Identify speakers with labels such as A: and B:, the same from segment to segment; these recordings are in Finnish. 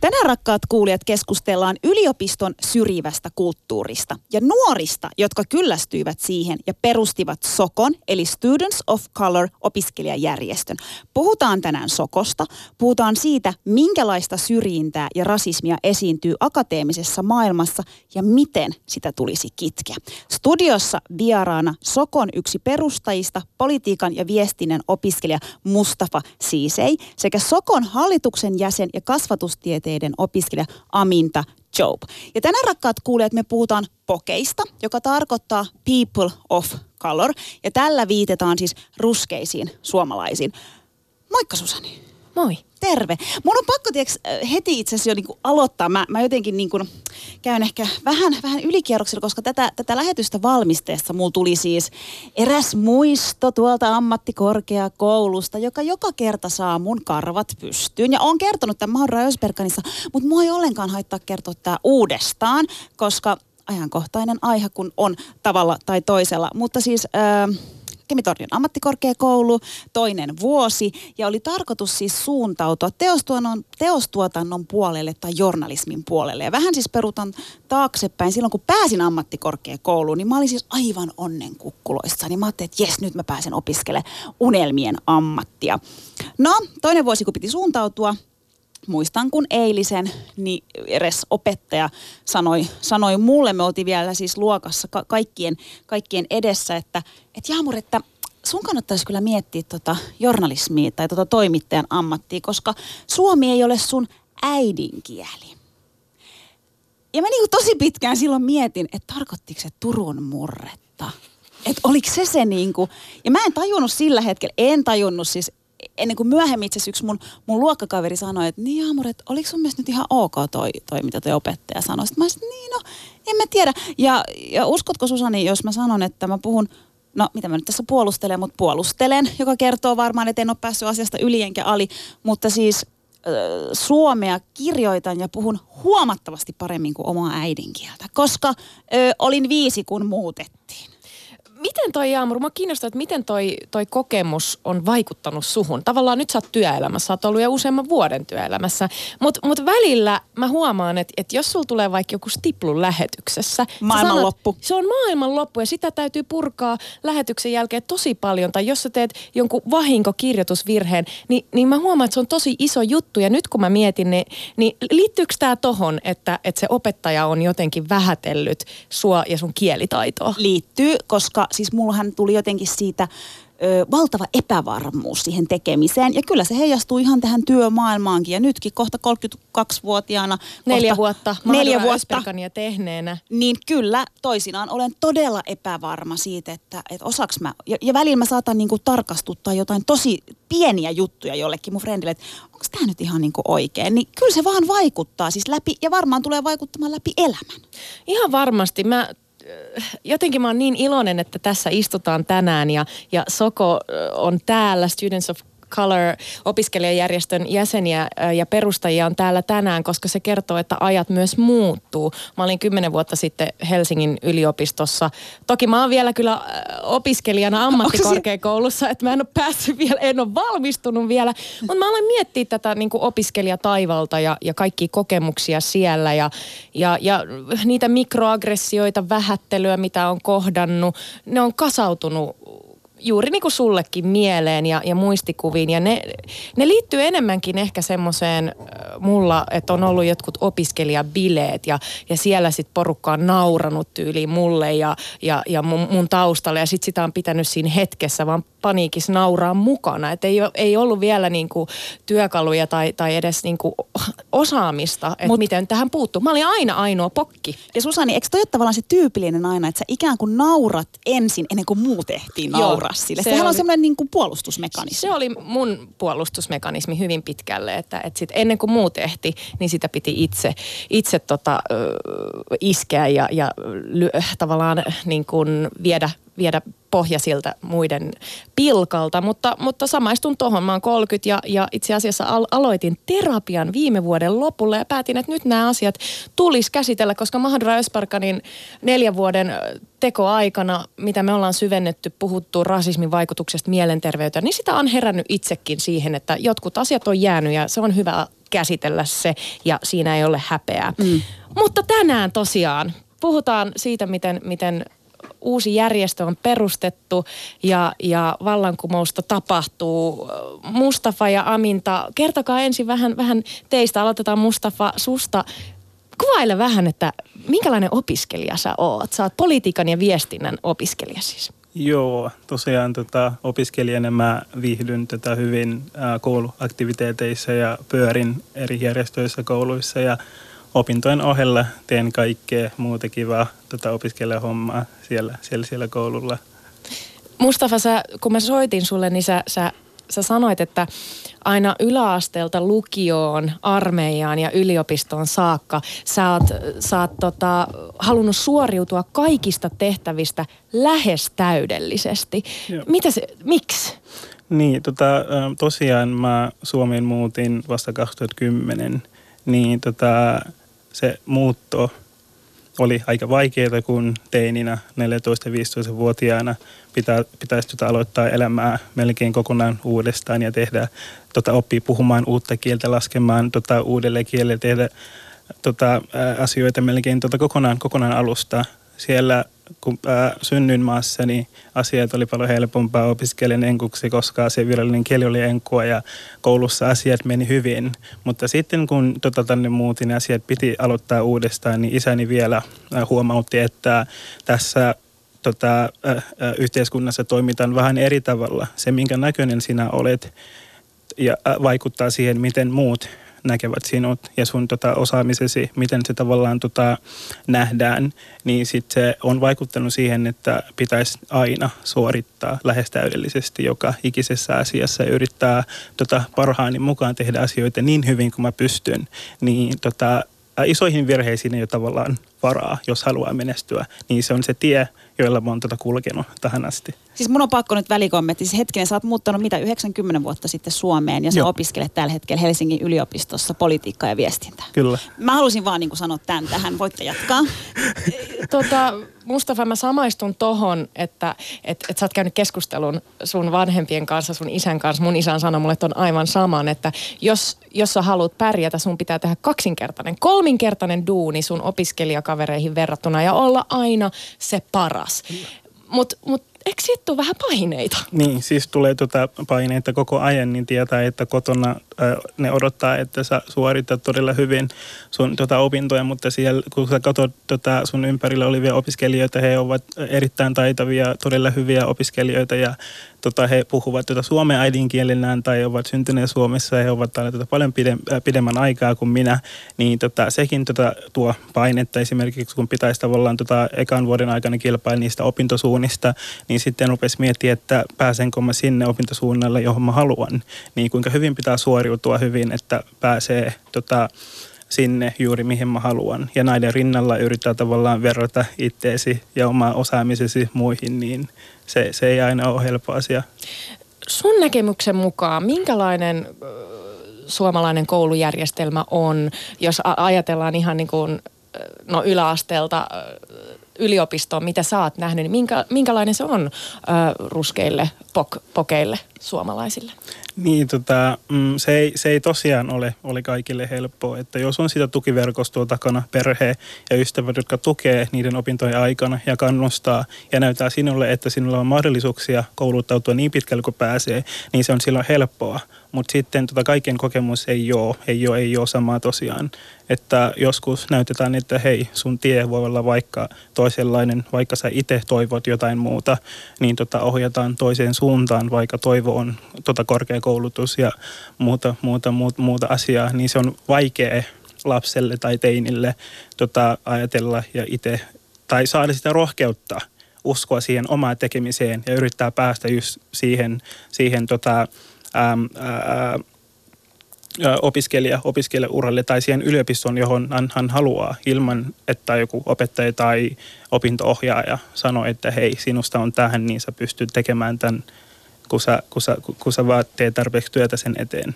A: Tänään rakkaat kuulijat keskustellaan yliopiston syrjivästä kulttuurista ja nuorista, jotka kyllästyivät siihen ja perustivat Sokon, eli Students of Color opiskelijajärjestön. Puhutaan tänään Sokosta, puhutaan siitä, minkälaista syrjintää ja rasismia esiintyy akateemisessa maailmassa ja miten sitä tulisi kitkeä. Studiossa vieraana Sokon yksi perustajista, politiikan ja viestinnän opiskelija Mustafa Siisei sekä Sokon hallituksen jäsen ja kasvatustieteen tieteiden opiskelija Aminta Job. Ja tänään rakkaat kuulijat me puhutaan pokeista, joka tarkoittaa people of color. Ja tällä viitetaan siis ruskeisiin suomalaisiin. Moikka Susani.
B: Moi.
A: Terve. Mun on pakko tiiäks, heti itse asiassa jo niin aloittaa. Mä, mä jotenkin niin kuin käyn ehkä vähän, vähän ylikierroksilla, koska tätä, tätä lähetystä valmisteessa mulla tuli siis eräs muisto tuolta ammattikorkeakoulusta, joka joka kerta saa mun karvat pystyyn. Ja on kertonut tämän Maura Ösberganissa, mutta mua ei ollenkaan haittaa kertoa tämä uudestaan, koska ajankohtainen aihe kun on tavalla tai toisella. Mutta siis... Äh, Kemitornion ammattikorkeakoulu, toinen vuosi, ja oli tarkoitus siis suuntautua teostuotannon, teostuotannon puolelle tai journalismin puolelle. Ja vähän siis perutan taaksepäin, silloin kun pääsin ammattikorkeakouluun, niin mä olin siis aivan onnen kukkuloissa. Niin mä ajattelin, että jes, nyt mä pääsen opiskelemaan unelmien ammattia. No, toinen vuosi kun piti suuntautua, muistan kun eilisen, niin edes opettaja sanoi, sanoi mulle, me oltiin vielä siis luokassa ka- kaikkien, kaikkien edessä, että et Jaamur, että sun kannattaisi kyllä miettiä tota journalismia tai tota toimittajan ammattia, koska suomi ei ole sun äidinkieli. Ja mä niinku tosi pitkään silloin mietin, että tarkoittiko se Turun murretta. Että oliko se se niinku, ja mä en tajunnut sillä hetkellä, en tajunnut siis ennen kuin myöhemmin itse yksi mun, mun luokkakaveri sanoi, että niin Aamur, että oliko sun mielestä nyt ihan ok toi, toi mitä toi opettaja sanoi. Sitten mä sanoin, niin no, en mä tiedä. Ja, ja uskotko Susani, jos mä sanon, että mä puhun no mitä mä nyt tässä puolustelen, mutta puolustelen, joka kertoo varmaan, että en ole päässyt asiasta yli enkä ali, mutta siis äh, suomea kirjoitan ja puhun huomattavasti paremmin kuin omaa äidinkieltä, koska äh, olin viisi, kun muutettiin
B: miten toi Jaamur, mä kiinnostaa, että miten toi, toi kokemus on vaikuttanut suhun? Tavallaan nyt sä oot työelämässä, sä oot ollut jo useamman vuoden työelämässä, mutta mut välillä mä huomaan, että, että jos sulla tulee vaikka joku stiplun lähetyksessä.
A: Maailmanloppu.
B: Se on maailmanloppu ja sitä täytyy purkaa lähetyksen jälkeen tosi paljon. Tai jos sä teet jonkun vahinkokirjoitusvirheen, niin, niin mä huomaan, että se on tosi iso juttu. Ja nyt kun mä mietin, niin, niin liittyykö tämä tohon, että, että se opettaja on jotenkin vähätellyt sua ja sun kielitaitoa?
A: Liittyy, koska siis mullahan tuli jotenkin siitä ö, valtava epävarmuus siihen tekemiseen. Ja kyllä se heijastuu ihan tähän työmaailmaankin. Ja nytkin kohta 32-vuotiaana.
B: Neljä
A: kohta,
B: vuotta.
A: Neljä vuotta.
B: tehneenä.
A: Niin kyllä, toisinaan olen todella epävarma siitä, että, että osaks mä. Ja, ja välillä mä saatan niinku tarkastuttaa jotain tosi pieniä juttuja jollekin mun friendille, että onko tämä nyt ihan niinku oikein. Niin kyllä se vaan vaikuttaa siis läpi ja varmaan tulee vaikuttamaan läpi elämän.
B: Ihan varmasti. Mä jotenkin mä oon niin iloinen, että tässä istutaan tänään ja, ja Soko on täällä, Students of Color-opiskelijajärjestön jäseniä ja perustajia on täällä tänään, koska se kertoo, että ajat myös muuttuu. Mä olin kymmenen vuotta sitten Helsingin yliopistossa. Toki mä oon vielä kyllä opiskelijana ammattikorkeakoulussa, että mä en ole päässyt vielä, en ole valmistunut vielä. Mutta mä aloin miettiä tätä niin kuin opiskelijataivalta ja, ja kaikki kokemuksia siellä ja, ja, ja niitä mikroaggressioita, vähättelyä, mitä on kohdannut. Ne on kasautunut juuri niin kuin sullekin mieleen ja, ja muistikuviin. Ja ne, ne liittyy enemmänkin ehkä semmoiseen mulla, että on ollut jotkut opiskelijabileet ja, ja siellä sitten porukka on nauranut tyyliin mulle ja, ja, ja mun, mun taustalle. Ja sitten sitä on pitänyt siinä hetkessä vaan paniikissa nauraa mukana. Että ei, ei ollut vielä niinku työkaluja tai, tai edes niinku osaamista, että miten tähän puuttuu. Mä olin aina ainoa pokki.
A: Ja Susani, eikö toi ole tavallaan se tyypillinen aina, että sä ikään kuin naurat ensin ennen kuin muu tehtiin nauraa Joo, sille? Se Sehän oli, on semmoinen niinku puolustusmekanismi.
B: Se oli mun puolustusmekanismi hyvin pitkälle, että, että sit ennen kuin muu tehti, niin sitä piti itse, itse tota, iskeä ja, ja tavallaan niin kuin viedä viedä pohja siltä muiden pilkalta, mutta, mutta samaistun tuohon. Mä oon 30 ja, ja itse asiassa al- aloitin terapian viime vuoden lopulla ja päätin, että nyt nämä asiat tulisi käsitellä, koska Mahadra Ösparkanin neljän vuoden tekoaikana, mitä me ollaan syvennetty, puhuttu rasismin vaikutuksesta mielenterveyteen, niin sitä on herännyt itsekin siihen, että jotkut asiat on jäänyt ja se on hyvä käsitellä se ja siinä ei ole häpeää. Mm. Mutta tänään tosiaan puhutaan siitä, miten, miten uusi järjestö on perustettu ja, ja vallankumousta tapahtuu. Mustafa ja Aminta, kertokaa ensin vähän, vähän teistä. Aloitetaan Mustafa susta. Kuvaile vähän, että minkälainen opiskelija sä oot? Sä oot politiikan ja viestinnän opiskelija siis.
C: Joo, tosiaan tota, opiskelijana mä viihdyn tätä hyvin ää, kouluaktiviteeteissa ja pyörin eri järjestöissä kouluissa ja opintojen ohella teen kaikkea muuta kivaa tota, opiskelijahommaa siellä, siellä, siellä koululla.
B: Mustafa, sä, kun mä soitin sulle, niin sä, sä, sä sanoit, että aina yläasteelta lukioon, armeijaan ja yliopistoon saakka sä oot, sä oot tota, halunnut suoriutua kaikista tehtävistä lähes täydellisesti. Joo. Mitä se, miksi?
C: Niin, tota, tosiaan mä Suomeen muutin vasta 2010, niin tota, se muutto oli aika vaikeaa, kun teininä 14-15-vuotiaana pitä, pitäisi tota aloittaa elämää melkein kokonaan uudestaan ja tehdä, tota, oppii puhumaan uutta kieltä, laskemaan tota, uudelle kielelle, tehdä tota, asioita melkein tota, kokonaan, kokonaan alusta. Siellä kun ää, synnyin maassa, niin asiat oli paljon helpompaa opiskelen enkuksi, koska se virallinen kieli oli enkua ja koulussa asiat meni hyvin. Mutta sitten kun tota tänne muutin, asiat piti aloittaa uudestaan, niin isäni vielä ää, huomautti, että tässä tota, ää, yhteiskunnassa toimitaan vähän eri tavalla. Se, minkä näköinen sinä olet, ja vaikuttaa siihen, miten muut näkevät sinut ja sun tota, osaamisesi, miten se tavallaan tota, nähdään, niin sitten se on vaikuttanut siihen, että pitäisi aina suorittaa lähes täydellisesti joka ikisessä asiassa ja yrittää tota, parhaani mukaan tehdä asioita niin hyvin kuin mä pystyn, niin tota, isoihin virheisiin ei ole tavallaan varaa, jos haluaa menestyä, niin se on se tie, joilla mä oon tätä kulkenut tähän asti.
A: Siis mun on pakko nyt välikommentti. Siis hetkinen, sä oot muuttanut mitä 90 vuotta sitten Suomeen ja sä Joo. opiskelet tällä hetkellä Helsingin yliopistossa politiikkaa ja viestintää.
C: Kyllä.
A: Mä halusin vaan niin sanoa tämän tähän. Voitte jatkaa.
B: tota, Mustafa, mä samaistun tohon, että et, et sä oot käynyt keskustelun sun vanhempien kanssa, sun isän kanssa. Mun isän sanoi mulle on aivan saman, että jos, jos sä haluat pärjätä, sun pitää tehdä kaksinkertainen, kolminkertainen duuni sun opiskelijakavereihin verrattuna ja olla aina se paras. Mutta mut eikö siitä tule vähän paineita?
C: Niin, siis tulee tuota paineita koko ajan, niin tietää, että kotona ne odottaa, että sä suoritat todella hyvin sun tota, opintoja, mutta siellä, kun sä katsot tota, sun ympärillä olevia opiskelijoita, he ovat erittäin taitavia, todella hyviä opiskelijoita ja tota, he puhuvat tota suomen äidinkielenään tai ovat syntyneet Suomessa ja he ovat täällä tota paljon pide, pidemmän aikaa kuin minä, niin tota, sekin tota, tuo painetta esimerkiksi, kun pitäisi tavallaan tota, ekan vuoden aikana kilpailla niistä opintosuunnista, niin sitten rupesi miettiä, että pääsenkö mä sinne opintosuunnalle, johon mä haluan, niin kuinka hyvin pitää suoriutua hyvin, että pääsee tota, sinne juuri mihin mä haluan. Ja näiden rinnalla yrittää tavallaan verrata itteesi ja omaa osaamisesi muihin, niin se, se ei aina ole helppo asia.
B: Sun näkemyksen mukaan, minkälainen suomalainen koulujärjestelmä on, jos ajatellaan ihan niin kuin no yläasteelta yliopistoon, mitä sä oot nähnyt, niin minkä, minkälainen se on ruskeille pok, pokeille suomalaisille?
C: Niin, tota, mm, se, ei, se ei tosiaan ole, ole kaikille helppoa, että jos on sitä tukiverkostoa takana, perhe ja ystävät, jotka tukee niiden opintojen aikana ja kannustaa ja näyttää sinulle, että sinulla on mahdollisuuksia kouluttautua niin pitkälle kuin pääsee, niin se on silloin helppoa. Mutta sitten tota kaiken kokemus ei ole, ei ole, ei ole samaa tosiaan. Että joskus näytetään, että hei, sun tie voi olla vaikka toisenlainen, vaikka sä itse toivot jotain muuta, niin tota ohjataan toiseen suuntaan, vaikka toivo on tota korkeakoulutus ja muuta, muuta, muuta, muuta asiaa, niin se on vaikea lapselle tai teinille tota, ajatella ja itse, tai saada sitä rohkeutta uskoa siihen omaan tekemiseen ja yrittää päästä just siihen, siihen tota, äm, ää, opiskelija opiskelijauralle tai siihen yliopistoon, johon hän, hän haluaa, ilman että joku opettaja tai opintoohjaaja sanoo, että hei, sinusta on tähän, niin sä pystyt tekemään tämän, kun sä, kun sä, kun sä vaan teet tarpeeksi työtä sen eteen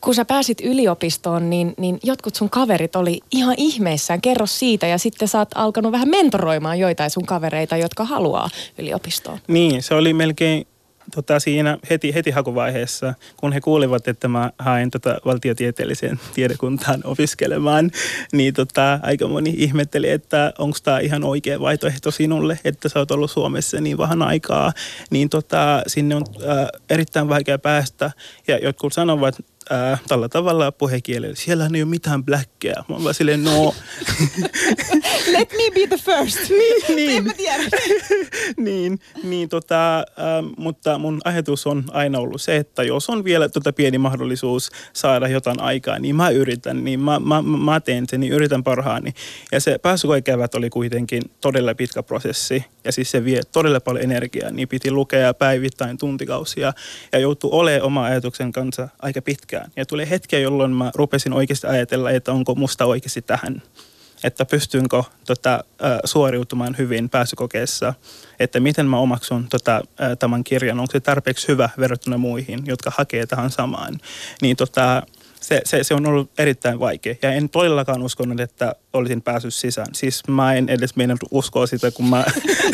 B: kun sä pääsit yliopistoon, niin, niin jotkut sun kaverit oli ihan ihmeissään. Kerro siitä ja sitten sä oot alkanut vähän mentoroimaan joitain sun kavereita, jotka haluaa yliopistoon.
C: Niin, se oli melkein tota, siinä heti, heti hakuvaiheessa, kun he kuulivat, että mä hain tota, valtiotieteelliseen tiedekuntaan opiskelemaan, niin tota, aika moni ihmetteli, että onko tämä ihan oikea vaihtoehto sinulle, että sä oot ollut Suomessa niin vähän aikaa, niin tota, sinne on äh, erittäin vaikea päästä. Ja jotkut sanovat, äh, tällä tavalla puhekielellä. Siellä ei ole mitään bläkkeä. Mä oon vaan silleen, no...
A: Let me be the first.
C: niin, niin. niin, niin tota, äh, mutta mun ajatus on aina ollut se, että jos on vielä tota pieni mahdollisuus saada jotain aikaa, niin mä yritän, niin mä, mä, mä teen sen, niin yritän parhaani. Ja se pääsykoekevät oli kuitenkin todella pitkä prosessi ja siis se vie todella paljon energiaa, niin piti lukea päivittäin tuntikausia ja joutuu olemaan oma ajatuksen kanssa aika pitkään. Ja tuli hetkiä, jolloin mä rupesin oikeasti ajatella, että onko musta oikeasti tähän että pystynkö tota, suoriutumaan hyvin pääsykokeessa, että miten mä omaksun tota, tämän kirjan, onko se tarpeeksi hyvä verrattuna muihin, jotka hakee tähän samaan. Niin tota, se, se, se on ollut erittäin vaikea. Ja en todellakaan uskonut, että olisin päässyt sisään. Siis mä en edes meidän uskoa sitä, kun mä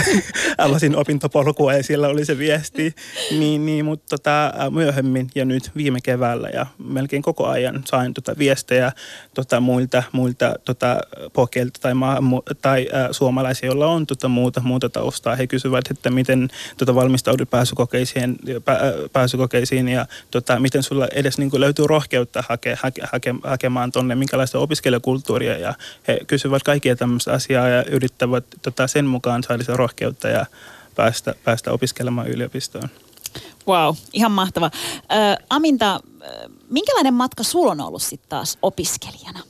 C: avasin opintopolkua ja siellä oli se viesti. Niin, niin mutta tota, myöhemmin ja nyt viime keväällä ja melkein koko ajan sain tota viestejä tota, muilta, muilta tota, pokeilta tai, maa, mu, tai äh, suomalaisia, joilla on tota, muuta, muuta taustaa. He kysyvät, että miten tota, valmistaudut pääsykokeisiin, pä, pääsykokeisiin ja tota, miten sulla edes niin löytyy rohkeutta hake, hake, hake, hakemaan tuonne, minkälaista opiskelijakulttuuria ja he kysyvät kaikkia tämmöistä asiaa ja yrittävät tota, sen mukaan saada se rohkeutta ja päästä, päästä opiskelemaan yliopistoon.
A: Wow, ihan mahtava. Äh, Aminta, minkälainen matka sulla on ollut sitten taas opiskelijana?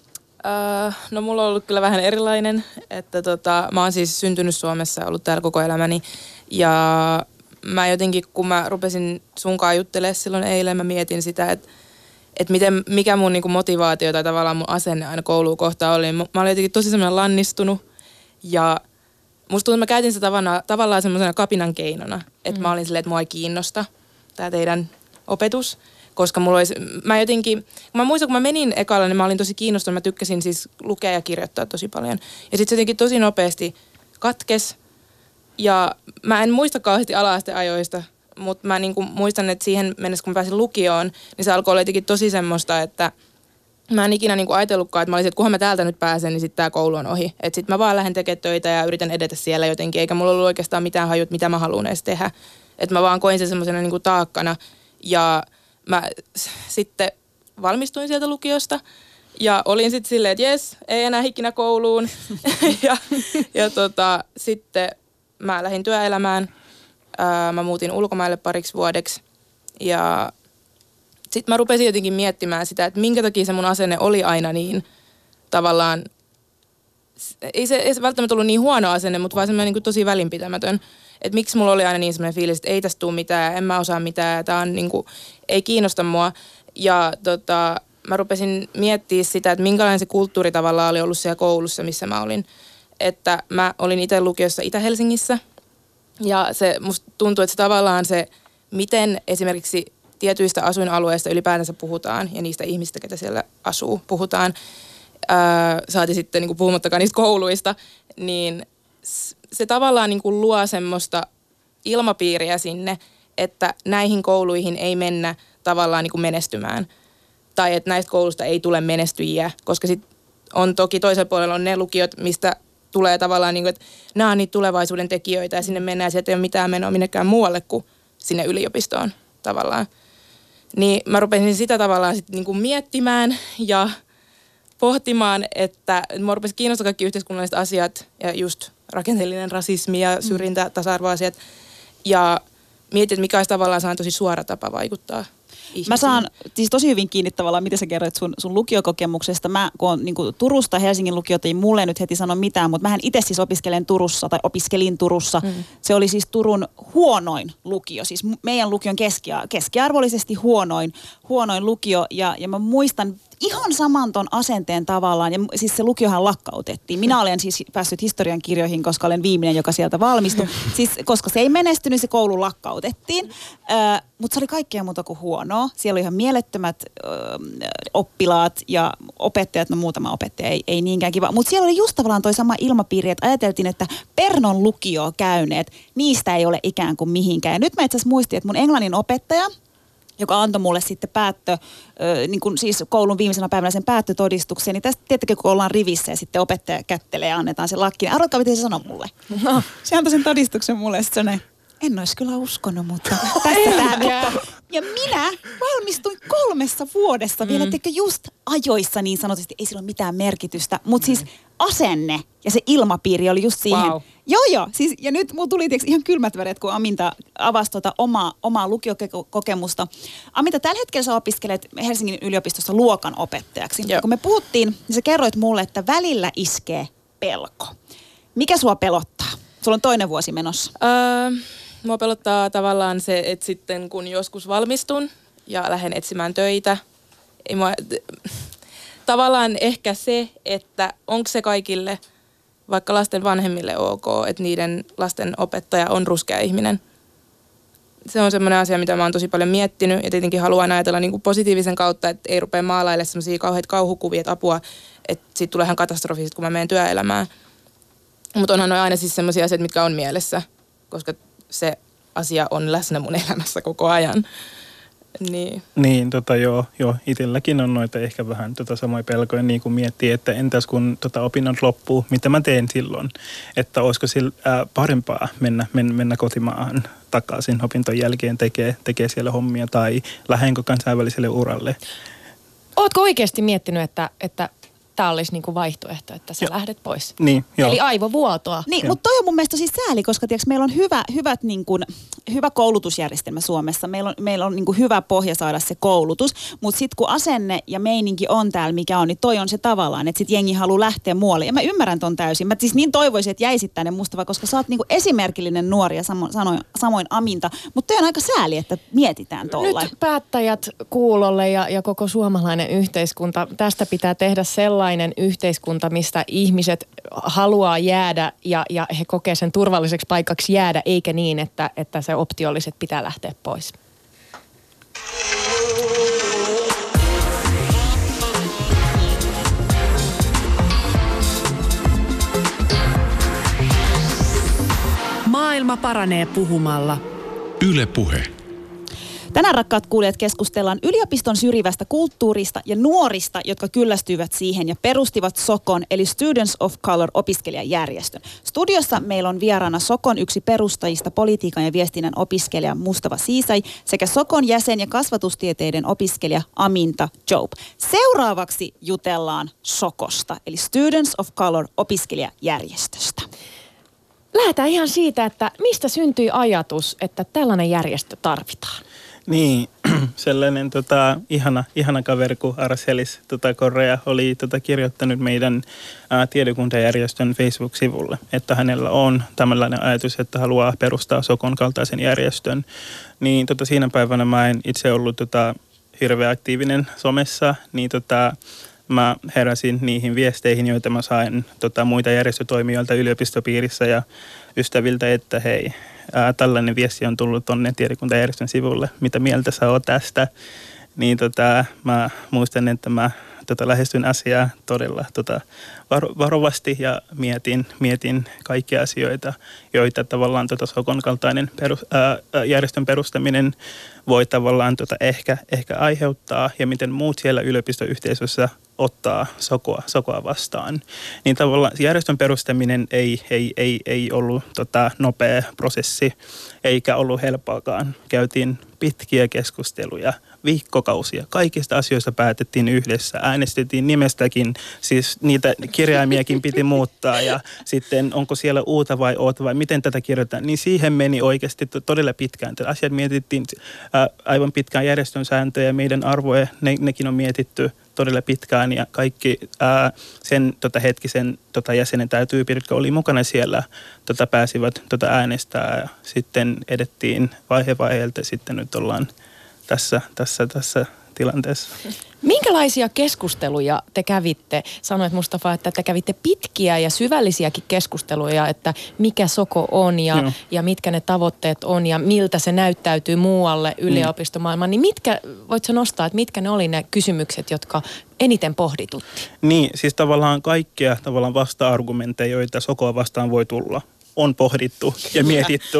D: Uh, no mulla on ollut kyllä vähän erilainen, että tota, mä oon siis syntynyt Suomessa, ollut täällä koko elämäni ja mä jotenkin, kun mä rupesin sunkaan juttelemaan silloin eilen, mä mietin sitä, että että miten, mikä mun niinku motivaatio tai tavallaan mun asenne aina kouluun kohtaan oli. Mä, mä olin jotenkin tosi semmoinen lannistunut ja musta tuntuu, että mä käytin sitä tavallaan, tavallaan semmoisena kapinan keinona. Että mm. mä olin silleen, että mua ei kiinnosta tämä teidän opetus. Koska mulla olisi, mä jotenkin, kun mä muistan, kun mä menin ekalla, niin mä olin tosi kiinnostunut. Mä tykkäsin siis lukea ja kirjoittaa tosi paljon. Ja sitten se jotenkin tosi nopeasti katkes. Ja mä en muista kauheasti ala-asteajoista, mutta mä niinku muistan, että siihen mennessä kun mä pääsin lukioon, niin se alkoi olla jotenkin tosi semmoista, että mä en ikinä niinku ajatellutkaan, että mä olisin, että kunhan mä täältä nyt pääsen, niin sitten tämä koulu on ohi. Että sitten mä vaan lähden tekemään töitä ja yritän edetä siellä jotenkin, eikä mulla ollut oikeastaan mitään hajut, mitä mä haluan edes tehdä. Että mä vaan koin sen semmoisena niinku taakkana. Ja mä sitten valmistuin sieltä lukiosta ja olin sitten silleen, että jes, ei enää ikinä kouluun. ja ja tota, sitten mä lähdin työelämään – mä muutin ulkomaille pariksi vuodeksi ja sitten mä rupesin jotenkin miettimään sitä, että minkä takia se mun asenne oli aina niin tavallaan, ei se, ei se välttämättä ollut niin huono asenne, mutta vaan semmoinen niin tosi välinpitämätön. Että miksi mulla oli aina niin semmoinen fiilis, että ei tästä tule mitään, en mä osaa mitään, tämä niin ei kiinnosta mua. Ja tota, mä rupesin miettimään sitä, että minkälainen se kulttuuri tavallaan oli ollut siellä koulussa, missä mä olin. Että mä olin itse lukiossa Itä-Helsingissä – ja se musta tuntuu, että se tavallaan se, miten esimerkiksi tietyistä asuinalueista ylipäätänsä puhutaan ja niistä ihmistä, ketä siellä asuu, puhutaan, ää, saati sitten niin kuin puhumattakaan niistä kouluista, niin se tavallaan niin kuin luo semmoista ilmapiiriä sinne, että näihin kouluihin ei mennä tavallaan niin kuin menestymään. Tai että näistä koulusta ei tule menestyjiä, koska sitten on toki toisella puolella on ne lukiot, mistä tulee tavallaan, niin kuin, että nämä on niitä tulevaisuuden tekijöitä ja sinne mennään ja sieltä ei ole mitään menoa minnekään muualle kuin sinne yliopistoon tavallaan. Niin mä rupesin sitä tavallaan sitten niin kuin miettimään ja pohtimaan, että mä rupesin kiinnostaa kaikki yhteiskunnalliset asiat ja just rakenteellinen rasismi ja mm. syrjintä, tasa-arvoasiat ja mietin, että mikä olisi tavallaan tosi suora tapa vaikuttaa ihmisiin.
A: Mä saan siis tosi hyvin kiinni tavallaan, miten sä kerroit sun, sun lukiokokemuksesta. Mä, kun on niin kuin Turusta Helsingin lukiota, ei mulle nyt heti sano mitään, mutta mähän itse siis opiskelen Turussa tai opiskelin Turussa. Mm. Se oli siis Turun huonoin lukio, siis meidän lukion keskiar- keskiarvollisesti huonoin, huonoin lukio. Ja, ja mä muistan ihan saman ton asenteen tavallaan. Ja siis se lukiohan lakkautettiin. Minä olen siis päässyt historian kirjoihin, koska olen viimeinen, joka sieltä valmistui. Siis, koska se ei menestynyt, se koulu lakkautettiin. Mutta se oli kaikkea muuta kuin huonoa. Siellä oli ihan mielettömät ö, oppilaat ja opettajat, no muutama opettaja ei, ei niinkään kiva. Mutta siellä oli just tavallaan toi sama ilmapiiri, että ajateltiin, että Pernon lukio käyneet, niistä ei ole ikään kuin mihinkään. Ja nyt mä itse asiassa muistin, että mun englannin opettaja, joka antoi mulle sitten päättö, ö, niin kuin siis koulun viimeisenä päivänä sen päättötodistuksen, niin tästä tietenkin kun ollaan rivissä ja sitten opettaja kättelee ja annetaan se lakki, niin arvatkaa miten se sanoi mulle. No. Se antoi sen todistuksen mulle sitten se en olisi kyllä uskonut, mutta tästä tämä Ja minä valmistuin kolmessa vuodessa vielä, mm. just ajoissa niin sanotusti, ei sillä ole mitään merkitystä, mutta siis asenne ja se ilmapiiri oli just siihen.
B: Wow.
A: Joo, joo. Siis, ja nyt mulla tuli tiiäks, ihan kylmät väret, kun Aminta avasi tuota omaa, omaa lukiokokemusta. Aminta, tällä hetkellä sä opiskelet Helsingin yliopistossa luokan opettajaksi.
D: Joo.
A: Kun me puhuttiin, niin sä kerroit mulle, että välillä iskee pelko. Mikä sua pelottaa? Sulla on toinen vuosi menossa.
D: Öö, mua pelottaa tavallaan se, että sitten kun joskus valmistun ja lähden etsimään töitä, ei mua, tavallaan ehkä se, että onko se kaikille, vaikka lasten vanhemmille ok, että niiden lasten opettaja on ruskea ihminen. Se on semmoinen asia, mitä mä oon tosi paljon miettinyt ja tietenkin haluan ajatella niin kuin positiivisen kautta, että ei rupea maalaille semmoisia kauheita kauhukuvia, että apua, että siitä tulee ihan katastrofi, kun mä menen työelämään. Mutta onhan aina siis semmoisia asioita, mitkä on mielessä, koska se asia on läsnä mun elämässä koko ajan. Niin.
C: Niin, tota joo, joo. Itselläkin on noita ehkä vähän tota samoja pelkoja, niin kuin miettii, että entäs kun tota opinnot loppuu, mitä mä teen silloin? Että olisiko sillä ää, parempaa mennä, mennä, mennä kotimaahan takaisin opintojen jälkeen tekee, tekee siellä hommia tai lähdenkö kansainväliselle uralle?
B: Ootko oikeasti miettinyt, että, että tämä olisi niinku vaihtoehto, että sä
C: Joo.
B: lähdet pois?
C: Niin, joo.
B: Eli aivovuotoa.
A: Niin, mutta toi on mun mielestä siis sääli, koska tiiäks, meillä on hyvä, hyvät, niin kuin, hyvä koulutusjärjestelmä Suomessa. Meillä on, meillä on niin kuin hyvä pohja saada se koulutus, mutta sitten kun asenne ja meininki on täällä, mikä on, niin toi on se tavallaan, että sitten jengi haluaa lähteä muualle. Ja mä ymmärrän ton täysin. Mä siis niin toivoisin, että jäisit tänne Mustava, koska sä oot niin kuin esimerkillinen nuori ja samo, sanoin, samoin Aminta. Mutta toi on aika sääli, että mietitään tollain.
B: Nyt päättäjät kuulolle ja, ja koko suomalainen yhteiskunta, tästä pitää tehdä sellainen yhteiskunta, mistä ihmiset haluaa jäädä ja, ja he kokee sen turvalliseksi paikaksi jäädä, eikä niin, että, että se optio olisi, että pitää lähteä pois.
E: Maailma paranee puhumalla.
F: Yle Puhe.
A: Tänään rakkaat kuulijat keskustellaan yliopiston syrjivästä kulttuurista ja nuorista, jotka kyllästyivät siihen ja perustivat Sokon eli Students of Color opiskelijajärjestön. Studiossa meillä on vieraana Sokon yksi perustajista politiikan ja viestinnän opiskelija Mustava Siisai sekä Sokon jäsen ja kasvatustieteiden opiskelija Aminta Job. Seuraavaksi jutellaan Sokosta eli Students of Color opiskelijajärjestöstä.
B: Lähdetään ihan siitä, että mistä syntyi ajatus, että tällainen järjestö tarvitaan.
C: Niin, sellainen tota, ihana, ihana kaveri kuin Arselis tota, Correa oli tota, kirjoittanut meidän ää, tiedekuntajärjestön Facebook-sivulle, että hänellä on tällainen ajatus, että haluaa perustaa Sokon kaltaisen järjestön. Niin tota, siinä päivänä mä en itse ollut tota, hirveän aktiivinen somessa, niin tota, mä heräsin niihin viesteihin, joita mä sain tota, muita järjestötoimijoilta yliopistopiirissä ja ystäviltä, että hei, ää, tällainen viesti on tullut tonne tiedekuntajärjestön sivulle, mitä mieltä sä oot tästä. Niin tota, mä muistan, että mä tota, lähestyn asiaa todella tota, varo, varovasti ja mietin, mietin kaikkia asioita, joita tavallaan tota, Sokon kaltainen perus, ää, järjestön perustaminen voi tavallaan tota, ehkä, ehkä aiheuttaa ja miten muut siellä yliopistoyhteisössä ottaa sokoa, sokoa vastaan. Niin tavallaan järjestön perustaminen ei, ei, ei, ei ollut tota, nopea prosessi, eikä ollut helppoakaan. Käytiin pitkiä keskusteluja, viikkokausia. Kaikista asioista päätettiin yhdessä. Äänestettiin nimestäkin, siis niitä kirjaimiakin piti muuttaa ja sitten onko siellä uutta vai oota vai miten tätä kirjoitetaan. Niin siihen meni oikeasti todella pitkään. Asiat mietittiin aivan pitkään järjestön sääntöjä, meidän arvoja, ne, nekin on mietitty todella pitkään ja kaikki ää, sen tota, hetkisen tota, jäsenen tai tyypit, jotka oli mukana siellä, tota, pääsivät tota, äänestää ja sitten edettiin vaihe vaiheelta. Sitten nyt ollaan tässä, tässä, tässä tilanteessa.
B: Minkälaisia keskusteluja te kävitte? Sanoit Mustafa, että te kävitte pitkiä ja syvällisiäkin keskusteluja, että mikä soko on ja, ja mitkä ne tavoitteet on ja miltä se näyttäytyy muualle mm. yliopistomaailmaan. Niin mitkä, voit sä nostaa, että mitkä ne oli ne kysymykset, jotka eniten pohditutti?
C: Niin, siis tavallaan kaikkia tavallaan vasta-argumentteja, joita sokoa vastaan voi tulla on pohdittu ja mietitty.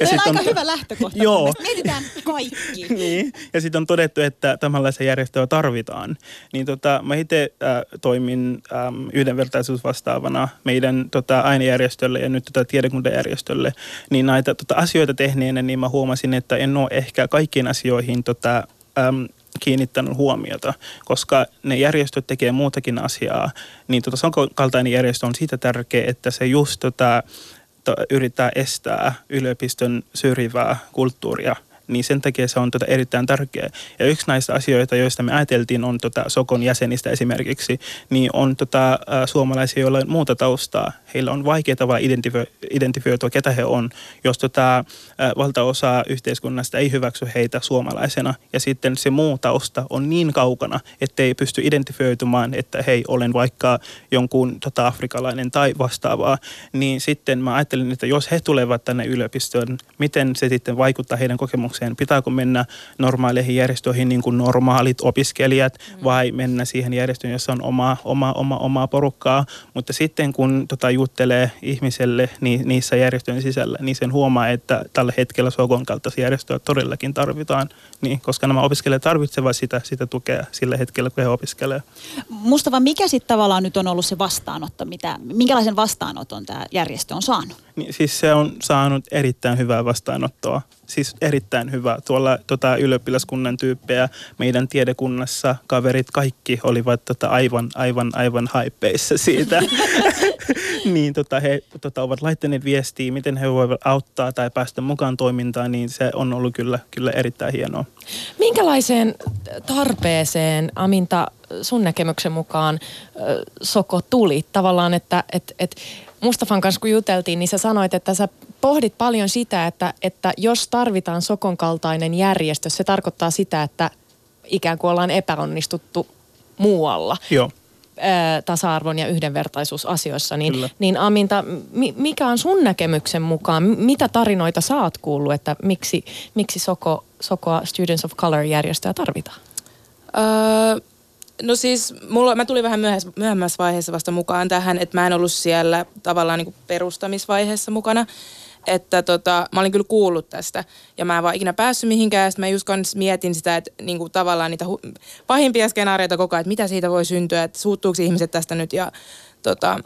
A: Ja on aika on, hyvä lähtökohta. Joo. Mietitään kaikki.
C: niin. Ja sitten on todettu, että tämänlaisia järjestöä tarvitaan. Niin tota, mä itse äh, toimin ähm, yhdenvertaisuusvastaavana meidän tota, ainejärjestölle ja nyt tota, tiedekuntajärjestölle. Niin näitä tota, asioita tehneenä, niin mä huomasin, että en ole ehkä kaikkiin asioihin tota, ähm, kiinnittänyt huomiota, koska ne järjestöt tekee muutakin asiaa, niin tota, kaltainen järjestö on siitä tärkeä, että se just tota, yrittää estää yliopiston syrjivää kulttuuria – niin sen takia se on tota erittäin tärkeä. Ja yksi näistä asioita, joista me ajateltiin, on tota Sokon jäsenistä esimerkiksi, niin on tota, suomalaisia, joilla on muuta taustaa. Heillä on vaikea tavalla identifio- identifioitua, ketä he on, jos tota, valtaosa yhteiskunnasta ei hyväksy heitä suomalaisena. Ja sitten se muu tausta on niin kaukana, ettei pysty identifioitumaan, että hei, olen vaikka jonkun tota, afrikalainen tai vastaavaa. Niin sitten mä ajattelin, että jos he tulevat tänne yliopistoon, miten se sitten vaikuttaa heidän kokemukseen tutkimukseen? Pitääkö mennä normaaleihin järjestöihin niin kuin normaalit opiskelijat mm. vai mennä siihen järjestöön, jossa on oma, oma, oma, omaa porukkaa? Mutta sitten kun tota, juttelee ihmiselle niin, niissä järjestöjen sisällä, niin sen huomaa, että tällä hetkellä Sokon kaltaisia järjestöjä todellakin tarvitaan, niin, koska nämä opiskelijat tarvitsevat sitä, sitä tukea sillä hetkellä, kun he opiskelevat.
A: Mustafa, mikä sitten tavallaan nyt on ollut se vastaanotto? Mitä, minkälaisen vastaanoton tämä järjestö on saanut?
C: Niin, siis se on saanut erittäin hyvää vastaanottoa siis erittäin hyvä. Tuolla tota, ylioppilaskunnan tyyppejä meidän tiedekunnassa kaverit kaikki olivat tota, aivan, aivan, aivan haippeissa siitä. niin tota, he tota, ovat laittaneet viestiä, miten he voivat auttaa tai päästä mukaan toimintaan, niin se on ollut kyllä, kyllä erittäin hienoa.
B: Minkälaiseen tarpeeseen, Aminta, sun näkemyksen mukaan Soko tuli? Tavallaan, että et, et Mustafan kanssa kun juteltiin, niin sä sanoit, että sä pohdit paljon sitä, että, että jos tarvitaan Sokon kaltainen järjestö, se tarkoittaa sitä, että ikään kuin ollaan epäonnistuttu muualla.
C: Joo
B: tasa-arvon ja yhdenvertaisuusasioissa. Niin, niin Aminta, mikä on sun näkemyksen mukaan, mitä tarinoita sä oot kuullut, että miksi, miksi Soko, Sokoa Students of Color-järjestöä tarvitaan?
D: Öö, No siis mulla, mä tulin vähän myöhässä, myöhemmässä vaiheessa vasta mukaan tähän, että mä en ollut siellä tavallaan niin perustamisvaiheessa mukana. Että tota, mä olin kyllä kuullut tästä ja mä en vaan ikinä päässyt mihinkään. Sitten mä just mietin sitä, että niin kuin tavallaan niitä hu- pahimpia skenaarioita koko ajan, että mitä siitä voi syntyä, että suuttuuko ihmiset tästä nyt. Ja tota,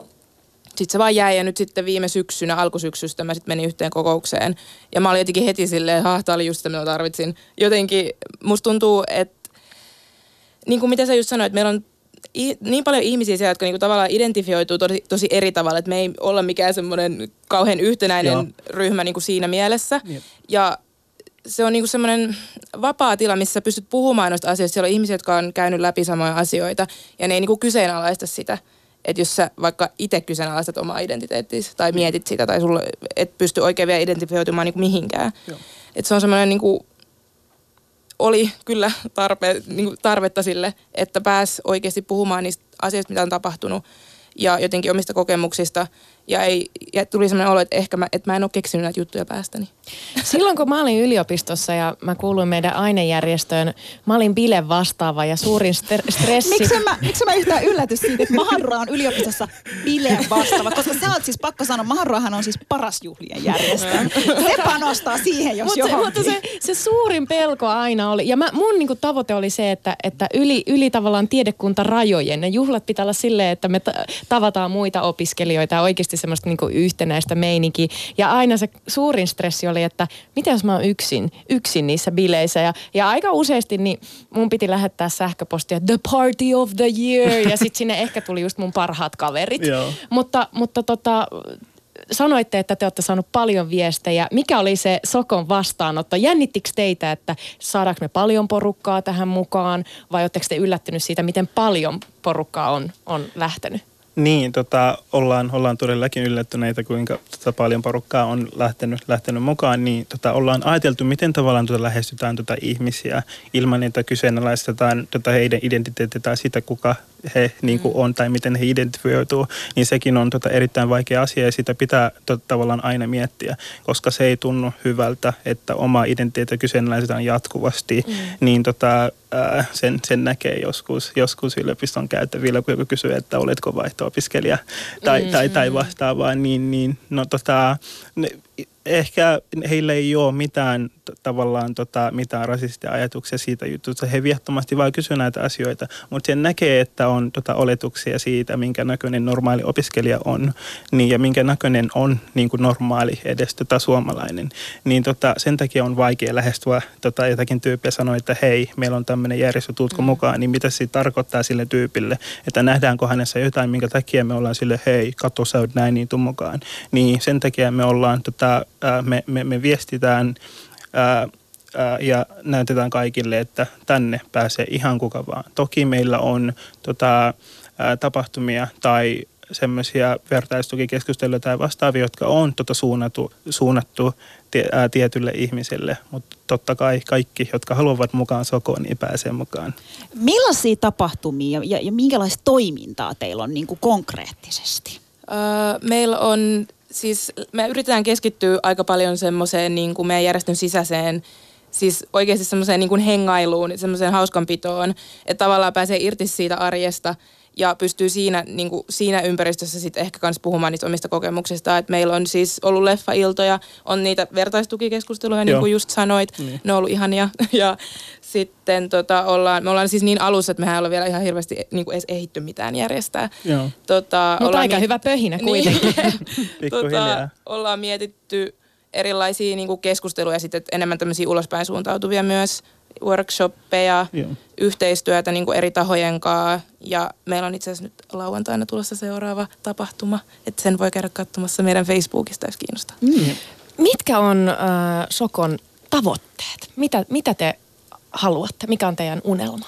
D: sitten se vaan jäi ja nyt sitten viime syksynä, alkusyksystä mä sitten menin yhteen kokoukseen. Ja mä olin jotenkin heti silleen, että tämä oli just sitä, mitä mä tarvitsin. Jotenkin musta tuntuu, että niin kuin mitä sä just sanoit, meillä on niin paljon ihmisiä siellä, jotka niinku tavallaan identifioituu tosi, tosi eri tavalla, että me ei olla mikään semmoinen kauhean yhtenäinen Joo. ryhmä niinku siinä mielessä. Jep. Ja se on niinku semmoinen vapaa tila, missä pystyt puhumaan noista asioista. Siellä on ihmisiä, jotka on käynyt läpi samoja asioita ja ne ei niinku kyseenalaista sitä. Että jos sä vaikka itse kyseenalaistat omaa identiteettiä tai mietit sitä tai sulle et pysty oikein vielä identifioitumaan niinku mihinkään. Että se on semmoinen niinku oli kyllä tarpe, niin tarvetta sille, että pääs oikeasti puhumaan niistä asioista, mitä on tapahtunut. Ja jotenkin omista kokemuksista Ja, ei, ja tuli sellainen olo, että ehkä mä, että mä en ole keksinyt näitä juttuja päästäni.
B: Silloin kun mä olin yliopistossa ja mä kuuluin meidän ainejärjestöön, mä olin bile vastaava ja suurin st- stressi...
A: Miksi mä, miksi mä yhtään ylläty siitä, että Mahadura on yliopistossa bileen vastaava? Koska sä oot siis pakko sanoa, Mahadurahan on siis paras juhlien järjestö. Se panostaa siihen, jos
B: se,
A: johonkin.
B: mutta se, se suurin pelko aina oli, ja mä, mun niinku tavoite oli se, että, että yli, yli tavallaan tiedekuntarajojen, ne juhlat pitää olla silleen, että me ta- tavataan muita opiskelijoita ja oikeasti semmoista niinku yhtenäistä meininkiä. Ja aina se suurin stressi oli, että mitä jos mä oon yksin, yksin niissä bileissä. Ja, ja aika useasti niin mun piti lähettää sähköpostia The Party of the Year, ja sitten sinne ehkä tuli just mun parhaat kaverit.
C: Joo.
B: Mutta, mutta tota, sanoitte, että te olette saanut paljon viestejä. Mikä oli se Sokon vastaanotto? Jännittikö teitä, että saadaanko me paljon porukkaa tähän mukaan vai oletteko te yllättynyt siitä, miten paljon porukkaa on, on lähtenyt?
C: Niin, tota, ollaan, ollaan todellakin yllättyneitä, kuinka tota, paljon porukkaa on lähtenyt, lähtenyt mukaan. Niin tota, ollaan ajateltu, miten tavallaan tota, lähestytään tota, ihmisiä ilman, että kyseenalaistetaan tota, heidän identiteettiä tai sitä, kuka he niin kuin, on tai miten he identifioituu. Niin sekin on tota, erittäin vaikea asia ja sitä pitää tota, tavallaan aina miettiä, koska se ei tunnu hyvältä, että oma identiteetti kyseenalaistetaan jatkuvasti. Mm. Niin tota, ää, sen, sen näkee joskus, joskus yliopiston käyttävillä, kun joku kysyy, että oletko vaihto-opiskelija tai, mm. tai, tai vastaavaa, niin, niin no tota, ne, ehkä heillä ei ole mitään tavallaan tota, mitään rasistia ajatuksia siitä jutusta. He viattomasti vaan kysyvät näitä asioita, mutta sen näkee, että on tota, oletuksia siitä, minkä näköinen normaali opiskelija on niin, ja minkä näköinen on niin kuin normaali edes tota, suomalainen. Niin tota, sen takia on vaikea lähestyä tota, jotakin tyyppiä sanoa, että hei, meillä on tämmöinen järjestö, tuutko mm. mukaan, niin mitä se tarkoittaa sille tyypille, että nähdäänkö hänessä jotain, minkä takia me ollaan sille, hei, katso sä näin, niin tuu mukaan. Niin sen takia me ollaan, tota, ää, me, me, me viestitään ää, ää, ja näytetään kaikille, että tänne pääsee ihan kuka vaan. Toki meillä on tota, ää, tapahtumia tai semmoisia vertaistukikeskusteluja tai vastaavia, jotka on tota suunnattu, suunnattu tie, ää, tietylle ihmiselle, mutta totta kai kaikki, jotka haluavat mukaan sokoon, niin pääsee mukaan.
A: Millaisia tapahtumia ja, ja minkälaista toimintaa teillä on niin kuin konkreettisesti?
D: Öö, meillä on siis, me yritetään keskittyä aika paljon semmoiseen niin kuin meidän järjestön sisäiseen siis oikeasti semmoiseen niin hengailuun, semmoiseen hauskanpitoon, että tavallaan pääsee irti siitä arjesta ja pystyy siinä, niin kuin, siinä ympäristössä sitten ehkä myös puhumaan niistä omista kokemuksista. Et meillä on siis ollut leffailtoja, on niitä vertaistukikeskusteluja, niin kuin just sanoit,
C: Niin.
D: ne on ollut ihania. Ja sitten tota, ollaan, me ollaan siis niin alussa, että mehän ei ole vielä ihan hirveästi niin kuin edes ehitty mitään järjestää.
C: Joo.
D: Tota,
B: Mutta
D: ollaan
B: aika
D: miet-
B: hyvä pöhinä kuitenkin.
D: Niin. Tota, ollaan mietitty erilaisia niin kuin keskusteluja sitten enemmän tämmöisiä ulospäin suuntautuvia myös workshoppeja,
C: Joo.
D: yhteistyötä niin kuin eri tahojen kanssa. Ja meillä on itse asiassa nyt lauantaina tulossa seuraava tapahtuma, että sen voi käydä katsomassa meidän Facebookista, jos kiinnostaa.
C: Mm.
B: Mitkä on äh, Sokon tavoitteet? Mitä, mitä te haluatte? Mikä on teidän unelma?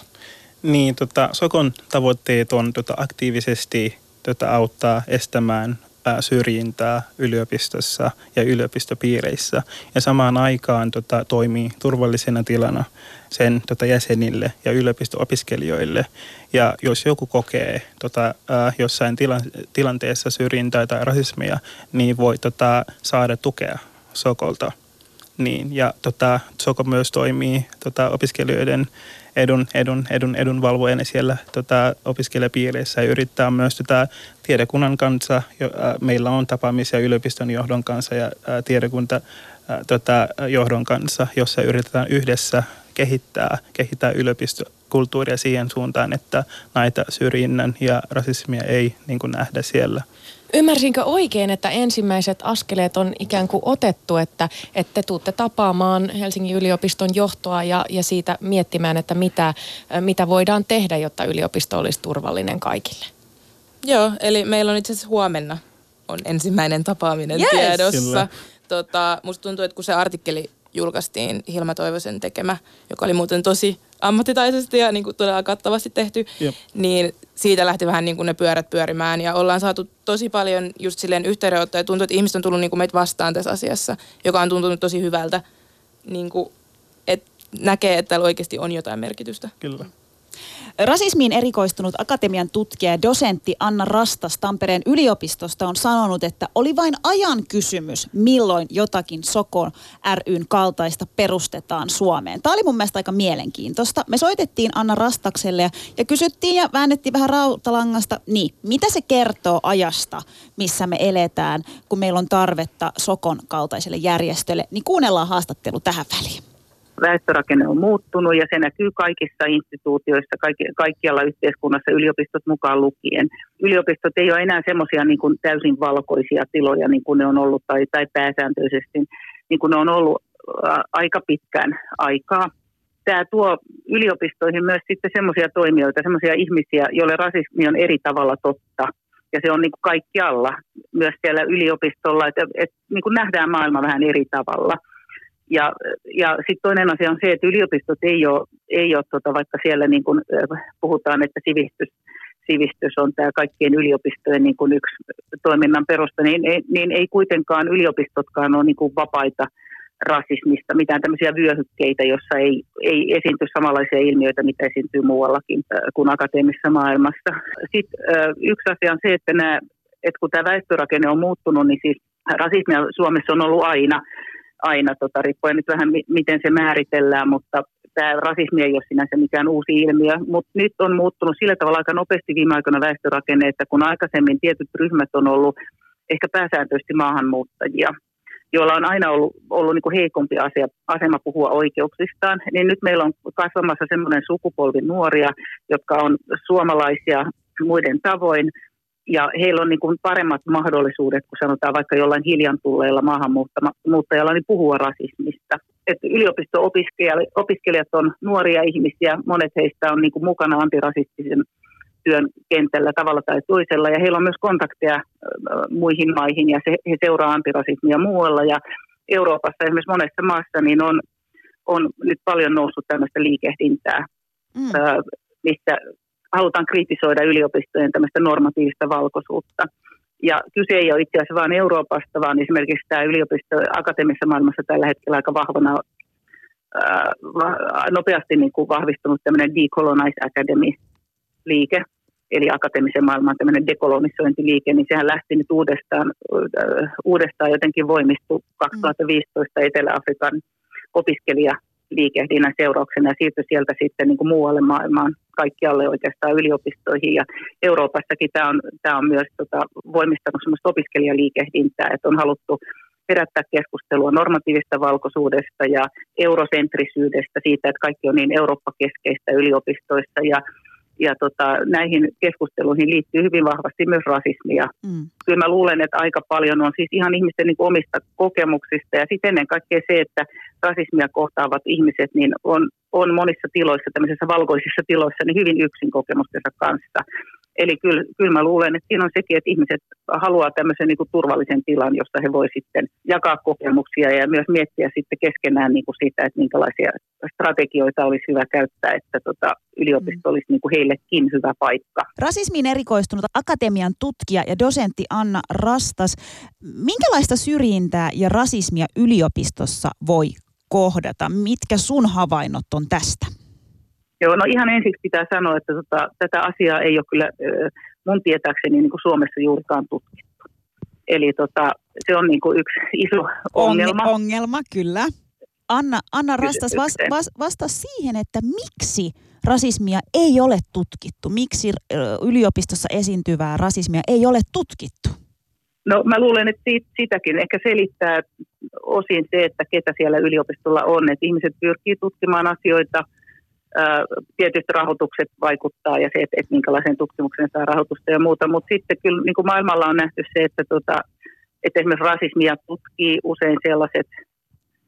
C: Niin, tota, Sokon tavoitteet on tota, aktiivisesti tota, auttaa estämään ää, syrjintää yliopistossa ja yliopistopiireissä. Ja samaan aikaan tota, toimii turvallisena tilana sen tota, jäsenille ja yliopisto-opiskelijoille. Ja jos joku kokee tota, ää, jossain tila, tilanteessa syrjintää tai rasismia, niin voi tota, saada tukea Sokolta. Niin, ja tota, Soko myös toimii tota, opiskelijoiden edun, edun, edun, edunvalvojana siellä tota, opiskelijapiireissä ja yrittää myös tota, tiedekunnan kanssa. Jo, ää, meillä on tapaamisia yliopiston johdon kanssa ja ää, tiedekunta ää, tota, johdon kanssa, jossa yritetään yhdessä kehittää, kehittää yliopistokulttuuria siihen suuntaan, että näitä syrjinnän ja rasismia ei niin kuin nähdä siellä.
B: Ymmärsinkö oikein, että ensimmäiset askeleet on ikään kuin otettu, että, että te tuutte tapaamaan Helsingin yliopiston johtoa ja, ja siitä miettimään, että mitä, mitä voidaan tehdä, jotta yliopisto olisi turvallinen kaikille?
D: Joo, eli meillä on itse asiassa huomenna on ensimmäinen tapaaminen
A: Yes!
D: tiedossa.
C: Kyllä.
D: Tota, musta tuntuu, että kun se artikkeli julkaistiin Hilma Toivosen tekemä, joka oli muuten tosi ammattitaisesti ja niin kuin todella kattavasti tehty,
C: Jep.
D: niin siitä lähti vähän niin kuin ne pyörät pyörimään ja ollaan saatu tosi paljon just silleen yhteydenottoja. Tuntuu, että ihmiset on tullut niin kuin meitä vastaan tässä asiassa, joka on tuntunut tosi hyvältä, niin kuin, että näkee, että täällä oikeasti on jotain merkitystä.
C: Kyllä.
A: Rasismiin erikoistunut akatemian tutkija ja dosentti Anna Rastas Tampereen yliopistosta on sanonut, että oli vain ajan kysymys, milloin jotakin Sokon ryn kaltaista perustetaan Suomeen. Tämä oli mun mielestä aika mielenkiintoista. Me soitettiin Anna Rastakselle ja, ja kysyttiin ja väännettiin vähän rautalangasta, niin mitä se kertoo ajasta, missä me eletään, kun meillä on tarvetta Sokon kaltaiselle järjestölle, niin kuunnellaan haastattelu tähän väliin
F: väestörakenne on muuttunut ja se näkyy kaikissa instituutioissa, kaikki, kaikkialla yhteiskunnassa, yliopistot mukaan lukien. Yliopistot ei ole enää semmoisia niin täysin valkoisia tiloja niin kuin ne on ollut tai, tai pääsääntöisesti niin kuin ne on ollut aika pitkään aikaa. Tämä tuo yliopistoihin myös sitten semmoisia toimijoita, semmoisia ihmisiä, joille rasismi on eri tavalla totta. Ja se on niin kuin kaikkialla, myös siellä yliopistolla, että, että niin kuin nähdään maailma vähän eri tavalla – ja, ja sitten toinen asia on se, että yliopistot ei ole, ei ole tota, vaikka siellä niin kuin puhutaan, että sivistys, sivistys on tämä kaikkien yliopistojen niin kuin yksi toiminnan perusta, niin, niin ei kuitenkaan yliopistotkaan ole niin kuin vapaita rasismista, mitään tämmöisiä vyöhykkeitä, jossa ei, ei esiinty samanlaisia ilmiöitä, mitä esiintyy muuallakin kuin akateemisessa maailmassa. Sitten yksi asia on se, että, nämä, että kun tämä väestörakenne on muuttunut, niin siis rasismia Suomessa on ollut aina, aina, tota, riippuen nyt vähän miten se määritellään, mutta tämä rasismi ei ole sinänsä mikään uusi ilmiö, mutta nyt on muuttunut sillä tavalla aika nopeasti viime aikoina väestörakenne, että kun aikaisemmin tietyt ryhmät on ollut ehkä pääsääntöisesti maahanmuuttajia, joilla on aina ollut, ollut niin kuin heikompi asia, asema puhua oikeuksistaan, niin nyt meillä on kasvamassa semmoinen sukupolvi nuoria, jotka on suomalaisia muiden tavoin, ja heillä on niin kuin paremmat mahdollisuudet, kun sanotaan vaikka jollain hiljan tulleilla maahanmuuttajalla, niin puhua rasismista. Että yliopisto-opiskelijat on nuoria ihmisiä, monet heistä on niin kuin mukana antirasistisen työn kentällä tavalla tai toisella, ja heillä on myös kontakteja muihin maihin, ja se, he seuraa antirasismia muualla, ja Euroopassa esimerkiksi monessa maassa niin on, on nyt paljon noussut tämmöistä liikehdintää, mm. missä halutaan kritisoida yliopistojen tämmöistä normatiivista valkoisuutta. Ja kyse ei ole itse asiassa vain Euroopasta, vaan esimerkiksi tämä yliopisto akateemisessa maailmassa tällä hetkellä aika vahvana, nopeasti niin kuin vahvistunut tämmöinen Decolonize Academy-liike, eli akateemisen maailman tämmöinen dekolonisointiliike, niin sehän lähti nyt uudestaan, uudestaan jotenkin voimistu 2015 Etelä-Afrikan opiskelija liikehdinnän seurauksena ja siirtyi sieltä sitten niin kuin muualle maailmaan, kaikkialle oikeastaan yliopistoihin. Ja Euroopassakin tämä on, tämä on myös tota, voimistanut sellaista opiskelijaliikehdintää, että on haluttu herättää keskustelua normatiivista valkoisuudesta ja eurosentrisyydestä, siitä, että kaikki on niin Eurooppa-keskeistä yliopistoissa ja ja tota, näihin keskusteluihin liittyy hyvin vahvasti myös rasismia. Mm. Kyllä mä luulen, että aika paljon on siis ihan ihmisten niin omista kokemuksista ja sitten ennen kaikkea se, että rasismia kohtaavat ihmiset niin on, on monissa tiloissa, tämmöisissä valkoisissa tiloissa, niin hyvin yksin kokemustensa kanssa. Eli kyllä, kyllä mä luulen, että siinä on sekin, että ihmiset haluaa tämmöisen niin kuin turvallisen tilan, jossa he voi sitten jakaa kokemuksia ja myös miettiä sitten keskenään niin kuin sitä, että minkälaisia strategioita olisi hyvä käyttää, että tota, yliopisto mm. olisi niin kuin heillekin hyvä paikka.
A: Rasismiin erikoistunut akatemian tutkija ja dosentti Anna Rastas. Minkälaista syrjintää ja rasismia yliopistossa voi kohdata? Mitkä sun havainnot on tästä?
F: Joo, no ihan ensiksi pitää sanoa, että tota, tätä asiaa ei ole kyllä mun tietääkseni niin kuin Suomessa juurikaan tutkittu. Eli tota, se on niin kuin yksi iso ongelma.
A: Ongelma, kyllä. Anna, Anna Rastas vas, vas, vasta siihen, että miksi rasismia ei ole tutkittu? Miksi yliopistossa esiintyvää rasismia ei ole tutkittu?
F: No mä luulen, että siitä, sitäkin ehkä selittää osin se, että ketä siellä yliopistolla on. Että ihmiset pyrkii tutkimaan asioita – tietysti rahoitukset vaikuttaa ja se, että, että minkälaiseen tutkimukseen saa rahoitusta ja muuta, mutta sitten kyllä niin kuin maailmalla on nähty se, että, tota, että esimerkiksi rasismia tutkii usein sellaiset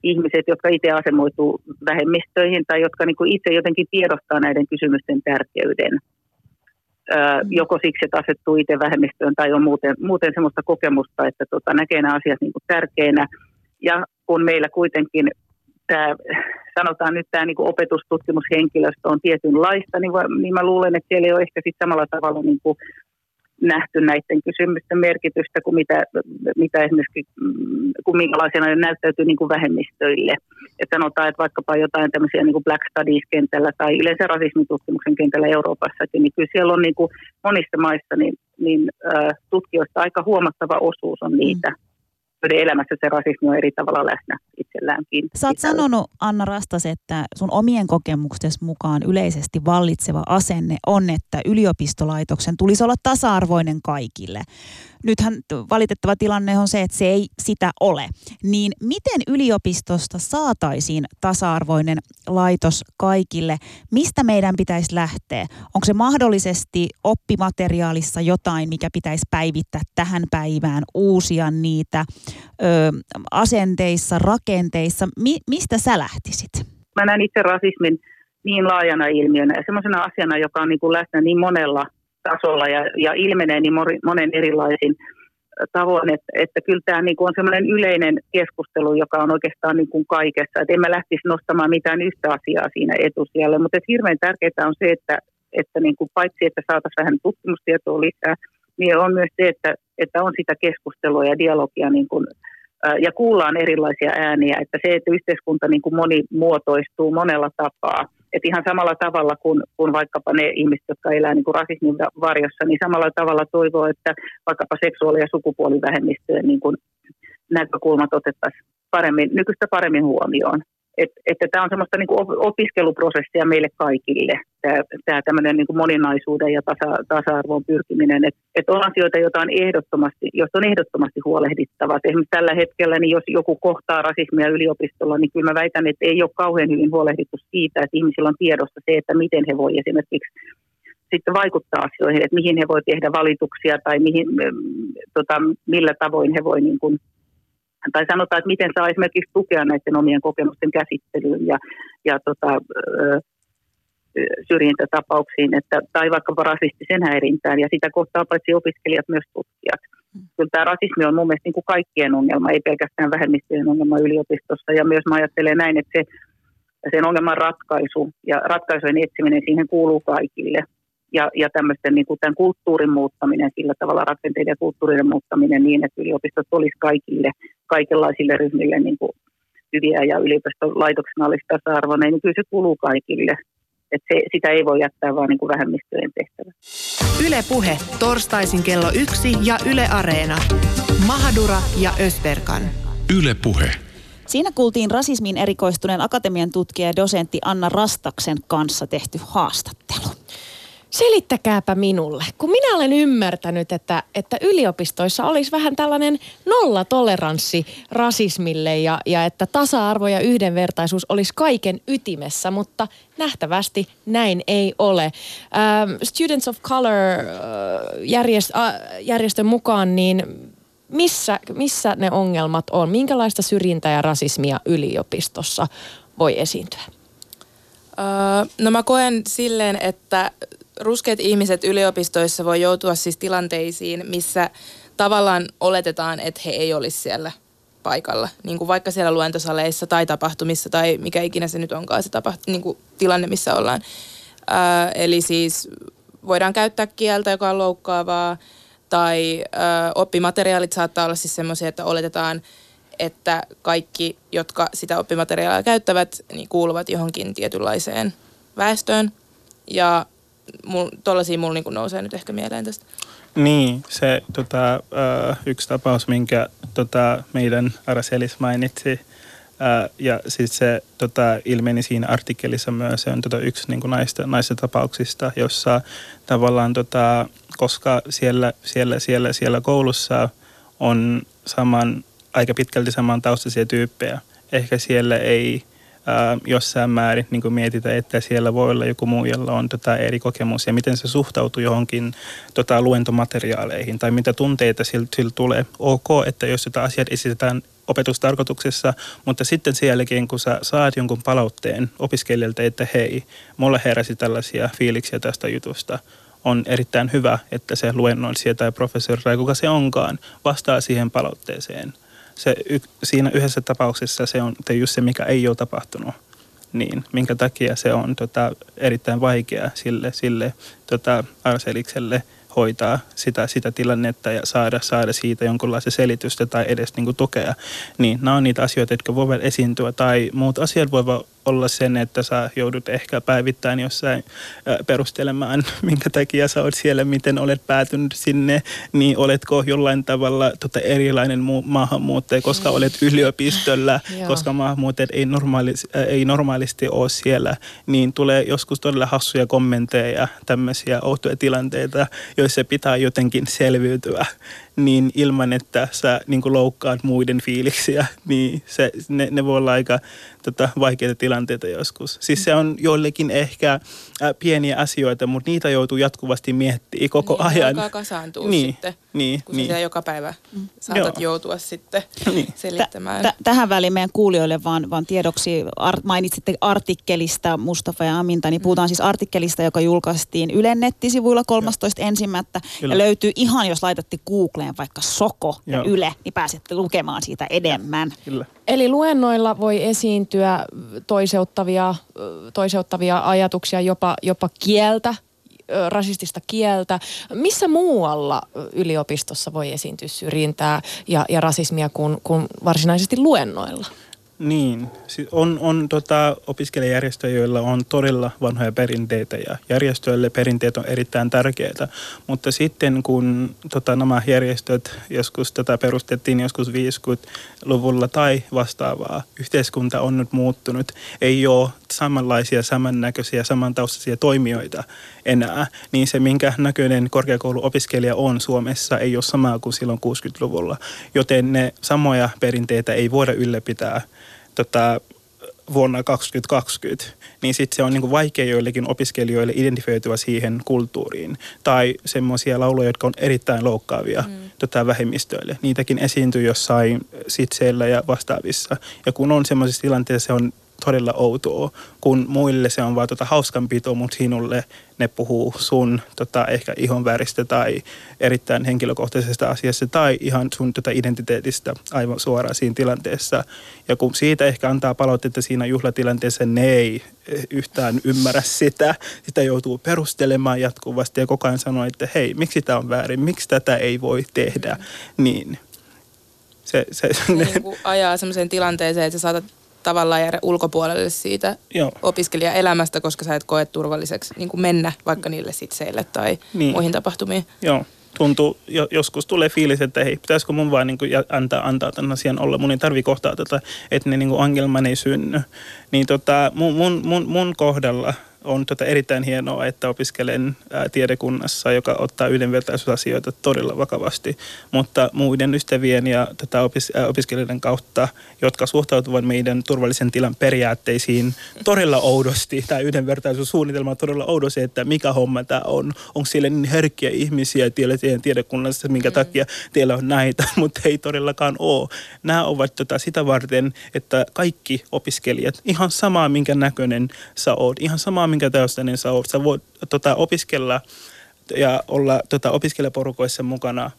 F: ihmiset, jotka itse asemoituu vähemmistöihin tai jotka niin kuin itse jotenkin tiedostaa näiden kysymysten tärkeyden. mm. Joko siksi, että asettuu itse vähemmistöön tai on muuten, muuten sellaista kokemusta, että tota, näkee nämä asiat niin kuin tärkeinä. Ja kun meillä kuitenkin tämä, sanotaan nyt tämä niin opetustutkimushenkilöstö on tietynlaista, niin, va, niin mä luulen, että siellä ei ole ehkä sitten samalla tavalla niin kuin nähty näiden kysymysten merkitystä kuin mitä, mitä esimerkiksi, mm, kuin minkälaisena ne näyttäytyy niin kuin vähemmistöille. Et sanotaan, että vaikkapa jotain tämmöisiä niin kuin Black Studies-kentällä tai yleensä rasismitutkimuksen kentällä Euroopassakin, niin kyllä siellä on niin kuin monissa maissa niin, niin, äh, tutkijoista aika huomattava osuus on niitä, mm elämässä se rasismi on eri tavalla läsnä itselläänkin.
A: Sä oot sanonut, Anna Rastas, että sun omien kokemuksesi mukaan yleisesti vallitseva asenne on, että yliopistolaitoksen tulisi olla tasa-arvoinen kaikille nythän valitettava tilanne on se, että se ei sitä ole. Niin miten yliopistosta saataisiin tasa-arvoinen laitos kaikille? Mistä meidän pitäisi lähteä? Onko se mahdollisesti oppimateriaalissa jotain, mikä pitäisi päivittää tähän päivään, uusia niitä ö, asenteissa, rakenteissa? Mi- mistä sä lähtisit?
F: Mä näen itse rasismin niin laajana ilmiönä ja semmoisena asiana, joka on niin kuin läsnä niin monella tasolla ja, ja ilmenee niin monen erilaisin tavoin, että, että kyllä tämä niin kuin on semmoinen yleinen keskustelu, joka on oikeastaan niin kuin kaikessa. Että en mä lähtisi nostamaan mitään yhtä asiaa siinä etusijalle, mutta että hirveän tärkeää on se, että, että niin kuin paitsi että saataisiin vähän tutkimustietoa lisää, niin on myös se, että, että on sitä keskustelua ja dialogia niin kuin, ja kuullaan erilaisia ääniä, että se, että yhteiskunta niin kuin monimuotoistuu monella tapaa – että ihan samalla tavalla kuin, kuin vaikkapa ne ihmiset, jotka elää niin kuin rasismin varjossa, niin samalla tavalla toivoo, että vaikkapa seksuaali- ja sukupuolivähemmistöjen niin näkökulmat otettaisiin paremmin, nykyistä paremmin huomioon. Et, että tämä on semmoista niin kuin opiskeluprosessia meille kaikille, tämä, tämmöinen niin kuin moninaisuuden ja tasa, tasa-arvoon pyrkiminen. Että et on asioita, joita on ehdottomasti, joista on ehdottomasti huolehdittava. Et esimerkiksi tällä hetkellä, niin jos joku kohtaa rasismia yliopistolla, niin kyllä mä väitän, että ei ole kauhean hyvin huolehdittu siitä, että ihmisillä on tiedossa se, että miten he voi esimerkiksi sitten vaikuttaa asioihin, että mihin he voi tehdä valituksia tai mihin, tota, millä tavoin he voi niin kuin tai sanotaan, että miten saa esimerkiksi tukea näiden omien kokemusten käsittelyyn ja, ja tota, syrjintätapauksiin, että, tai vaikkapa rasistisen häirintään, ja sitä kohtaa paitsi opiskelijat myös tutkijat. Mm. Kyllä tämä rasismi on mun mielestä niin kuin kaikkien ongelma, ei pelkästään vähemmistöjen ongelma yliopistossa, ja myös mä ajattelen näin, että se, sen ongelman ratkaisu ja ratkaisujen etsiminen siihen kuuluu kaikille ja, ja tämmöisten niin kuin tämän kulttuurin muuttaminen, sillä tavalla rakenteiden ja kulttuurien muuttaminen niin, että yliopistot olisi kaikille, kaikenlaisille ryhmille niin kuin hyviä ja yliopistolaitoksena olisi tasa-arvoinen, niin kyllä se kuuluu kaikille. Että se, sitä ei voi jättää vaan niin kuin vähemmistöjen tehtävä.
E: Yle Puhe, torstaisin kello yksi ja Yle Areena. Mahadura ja Ösberkan.
G: Yle Puhe.
A: Siinä kuultiin rasismin erikoistuneen akatemian tutkija ja dosentti Anna Rastaksen kanssa tehty haastattelu.
B: Selittäkääpä minulle, kun minä olen ymmärtänyt, että, että yliopistoissa olisi vähän tällainen nollatoleranssi rasismille ja, ja että tasa-arvo ja yhdenvertaisuus olisi kaiken ytimessä, mutta nähtävästi näin ei ole. Ähm, Students of Color äh, järjest, äh, järjestön mukaan, niin missä, missä ne ongelmat on? Minkälaista syrjintää ja rasismia yliopistossa voi esiintyä?
D: Öö, no mä koen silleen, että ruskeat ihmiset yliopistoissa voi joutua siis tilanteisiin, missä tavallaan oletetaan, että he ei olisi siellä paikalla. Niin kuin vaikka siellä luentosaleissa tai tapahtumissa tai mikä ikinä se nyt onkaan se tapaht- niin kuin tilanne, missä ollaan. Ää, eli siis voidaan käyttää kieltä, joka on loukkaavaa, tai ää, oppimateriaalit saattaa olla siis semmoisia, että oletetaan, että kaikki, jotka sitä oppimateriaalia käyttävät, niin kuuluvat johonkin tietynlaiseen väestöön. Ja tuollaisia mulla niin nousee nyt ehkä mieleen tästä.
C: Niin, se tota, uh, yksi tapaus, minkä tota, meidän Araselis mainitsi, uh, ja siis se tota, ilmeni siinä artikkelissa myös, se on tota, yksi niin naista, naista tapauksista, jossa tavallaan, tota, koska siellä, siellä, siellä, siellä koulussa on saman, aika pitkälti saman taustaisia tyyppejä, ehkä siellä ei ää, jossain määrin niin kuin mietitään, että siellä voi olla joku muu, jolla on tota eri kokemus ja miten se suhtautuu johonkin tota, luentomateriaaleihin tai mitä tunteita sillä, sillä tulee. Ok, että jos sitä asiat esitetään opetustarkoituksessa, mutta sitten sen jälkeen, kun sä saat jonkun palautteen opiskelijalta, että hei, mulla heräsi tällaisia fiiliksiä tästä jutusta, on erittäin hyvä, että se luennoitsija tai professori tai kuka se onkaan vastaa siihen palautteeseen se y, siinä yhdessä tapauksessa se on just se, mikä ei ole tapahtunut. Niin, minkä takia se on tota, erittäin vaikea sille, sille tota, Arselikselle hoitaa sitä, sitä tilannetta ja saada, saada siitä jonkunlaista selitystä tai edes niin kuin tukea. Niin nämä on niitä asioita, jotka voivat esiintyä tai muut asiat voivat olla sen, että sä joudut ehkä päivittäin jossain perustelemaan, minkä takia sä oot siellä, miten olet päätynyt sinne, niin oletko jollain tavalla tota erilainen muu- maahanmuuttaja, koska mm. olet yliopistolla, koska maahanmuuttajat ei, normaali, ei normaalisti ole siellä, niin tulee joskus todella hassuja kommentteja ja tämmöisiä outoja tilanteita, joissa pitää jotenkin selviytyä niin ilman, että sä niin loukkaat muiden fiiliksiä, niin se, ne, ne voi olla aika tota, vaikeita tilanteita joskus. Siis se on joillekin ehkä ä, pieniä asioita, mutta niitä joutuu jatkuvasti miettimään koko
D: niin,
C: ajan. Niin,
D: sitten,
C: niin,
D: kun
C: niin.
D: sä joka päivä mm. saatat Joo. joutua sitten niin. selittämään.
A: T- tähän väliin meidän kuulijoille vaan, vaan tiedoksi ar- mainitsitte artikkelista Mustafa ja Aminta, niin puhutaan mm. siis artikkelista, joka julkaistiin Ylen nettisivuilla 13. ensimmäistä ja löytyy ihan, jos laitatte Googleen vaikka Soko ja Joo. Yle, niin pääsette lukemaan siitä enemmän.
C: Kyllä.
B: Eli luennoilla voi esiintyä toiseuttavia, toiseuttavia ajatuksia, jopa, jopa kieltä, rasistista kieltä. Missä muualla yliopistossa voi esiintyä syrjintää ja, ja rasismia kuin, kuin varsinaisesti luennoilla?
C: Niin, on, on tota, opiskelijajärjestöjä, joilla on todella vanhoja perinteitä ja järjestöille perinteet on erittäin tärkeitä. Mutta sitten kun tota, nämä järjestöt joskus tätä perustettiin joskus 50-luvulla tai vastaavaa, yhteiskunta on nyt muuttunut, ei ole samanlaisia, samannäköisiä, samantaustaisia toimijoita enää, niin se minkä näköinen korkeakouluopiskelija on Suomessa ei ole samaa kuin silloin 60-luvulla. Joten ne samoja perinteitä ei voida ylläpitää tota, vuonna 2020, niin sitten se on niin vaikea joillekin opiskelijoille identifioitua siihen kulttuuriin. Tai semmoisia lauluja, jotka on erittäin loukkaavia mm. tota, vähemmistöille. Niitäkin esiintyy jossain sitseillä ja vastaavissa. Ja kun on semmoisessa tilanteessa, se on todella outoa, kun muille se on vaan tota hauskanpito, mutta sinulle ne puhuu sun tota, ehkä ihon väristä tai erittäin henkilökohtaisesta asiasta tai ihan sun tota, identiteetistä aivan suoraan siinä tilanteessa. Ja kun siitä ehkä antaa palautetta siinä juhlatilanteessa, ne ei yhtään ymmärrä sitä. Sitä joutuu perustelemaan jatkuvasti ja koko ajan sanoo, että hei, miksi tämä on väärin, miksi tätä ei voi tehdä. Niin
D: se, se, niin ajaa sellaiseen tilanteeseen, että sä saatat tavallaan jäädä ulkopuolelle siitä Joo. opiskelijaelämästä, koska sä et koe turvalliseksi niin kuin mennä vaikka niille sitseille tai niin. muihin tapahtumiin.
C: Joo tuntuu, joskus tulee fiilis, että hei, pitäisikö mun vaan niin kuin antaa, antaa tämän asian olla. Mun ei tarvi kohtaa tätä, että ne niin kuin ongelman ei synny. Niin tota, mun, mun, mun, mun kohdalla on tota erittäin hienoa, että opiskelen ää, tiedekunnassa, joka ottaa yhdenvertaisuusasioita todella vakavasti, mutta muiden ystävien ja tota opis, ää, opiskelijoiden kautta, jotka suhtautuvat meidän turvallisen tilan periaatteisiin todella oudosti, tai yhdenvertaisuussuunnitelma on todella oudosti, että mikä homma tämä on. Onko siellä niin herkkiä ihmisiä tiedä, tiedekunnassa, minkä mm. takia teillä on näitä, mutta ei todellakaan ole. Nämä ovat tota sitä varten, että kaikki opiskelijat, ihan samaa minkä näköinen sä oot, ihan samaa minkä niin sä oot. Sä voit tota, opiskella ja olla tota, opiskelijaporukoissa mukana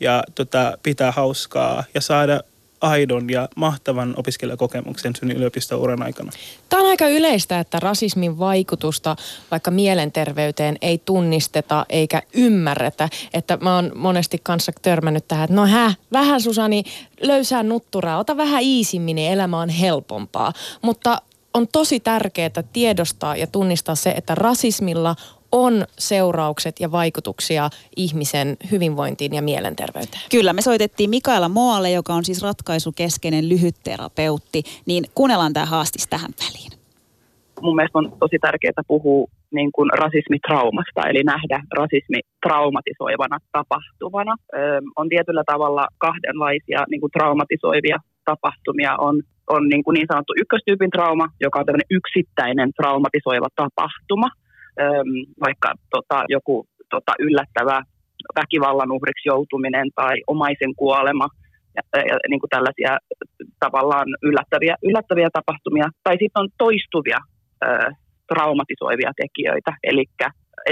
C: ja tota, pitää hauskaa ja saada aidon ja mahtavan opiskelijakokemuksen sun yliopistouran aikana.
B: Tämä on aika yleistä, että rasismin vaikutusta vaikka mielenterveyteen ei tunnisteta eikä ymmärretä. Että mä oon monesti kanssa törmännyt tähän, että no hä, vähän Susani, löysää nutturaa, ota vähän iisimmin, niin elämä on helpompaa. Mutta on tosi tärkeää tiedostaa ja tunnistaa se, että rasismilla on seuraukset ja vaikutuksia ihmisen hyvinvointiin ja mielenterveyteen.
A: Kyllä, me soitettiin Mikaela Moalle, joka on siis ratkaisukeskeinen lyhytterapeutti, niin kuunnellaan tämä haastis tähän väliin.
G: Mun mielestä on tosi tärkeää puhua niin kuin rasismitraumasta, eli nähdä rasismi traumatisoivana tapahtumana. Öö, on tietyllä tavalla kahdenlaisia niin kuin traumatisoivia tapahtumia. On on niin, kuin niin sanottu ykköstyypin trauma, joka on tämmöinen yksittäinen traumatisoiva tapahtuma, vaikka tota, joku tota, yllättävä väkivallan uhriksi joutuminen tai omaisen kuolema ja, ja niin kuin tällaisia tavallaan yllättäviä, yllättäviä tapahtumia. Tai sitten on toistuvia ö, traumatisoivia tekijöitä, eli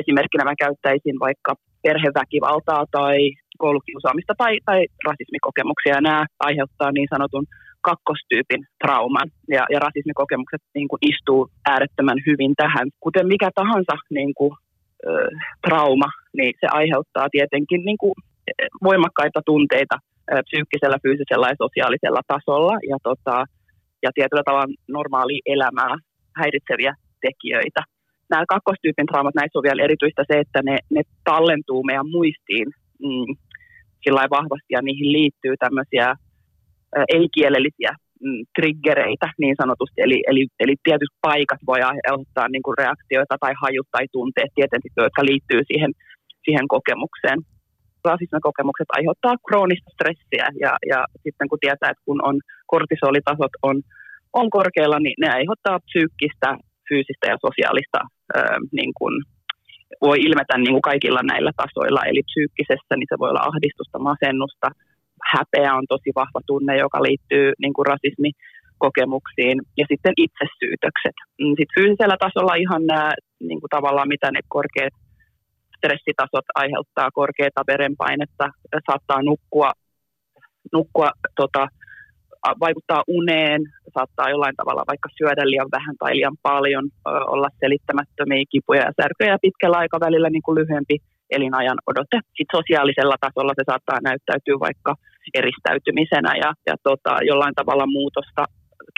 G: esimerkkinä mä käyttäisin vaikka perheväkivaltaa tai koulukiusaamista tai, tai rasismikokemuksia. Nämä aiheuttaa niin sanotun kakkostyypin trauman ja, ja rasismikokemukset niin kuin istuu äärettömän hyvin tähän. Kuten mikä tahansa niin kuin trauma, niin se aiheuttaa tietenkin niin kuin voimakkaita tunteita psyykkisellä, fyysisellä ja sosiaalisella tasolla ja, tota, ja tietyllä tavalla normaali elämää häiritseviä tekijöitä. Nämä kakkostyypin traumat, näissä on vielä erityistä se, että ne, ne tallentuu meidän muistiin mm, sillä vahvasti ja niihin liittyy tämmöisiä ei-kielellisiä mm, triggereitä niin sanotusti, eli, eli, eli tietyt paikat voi aiheuttaa niin kuin reaktioita tai hajut tai tunteet tietenkin, jotka liittyy siihen, siihen kokemukseen. Rasismikokemukset aiheuttaa kroonista stressiä ja, ja sitten kun tietää, että kun on kortisolitasot on, on korkealla, niin ne aiheuttaa psyykkistä, fyysistä ja sosiaalista ö, niin kuin, voi ilmetä niin kuin kaikilla näillä tasoilla, eli psyykkisessä niin se voi olla ahdistusta, masennusta, häpeä on tosi vahva tunne, joka liittyy niin kuin rasismikokemuksiin, ja sitten itsesyytökset. Mm, sitten fyysisellä tasolla ihan nämä niin kuin tavallaan, mitä ne korkeat stressitasot aiheuttaa, korkeata verenpainetta, saattaa nukkua, nukkua tota, vaikuttaa uneen, saattaa jollain tavalla vaikka syödä liian vähän tai liian paljon, olla selittämättömiä kipuja ja särkyjä ja pitkällä aikavälillä niin kuin lyhyempi elinajan odote. Sitten sosiaalisella tasolla se saattaa näyttäytyä vaikka eristäytymisenä ja, ja tota, jollain tavalla muutosta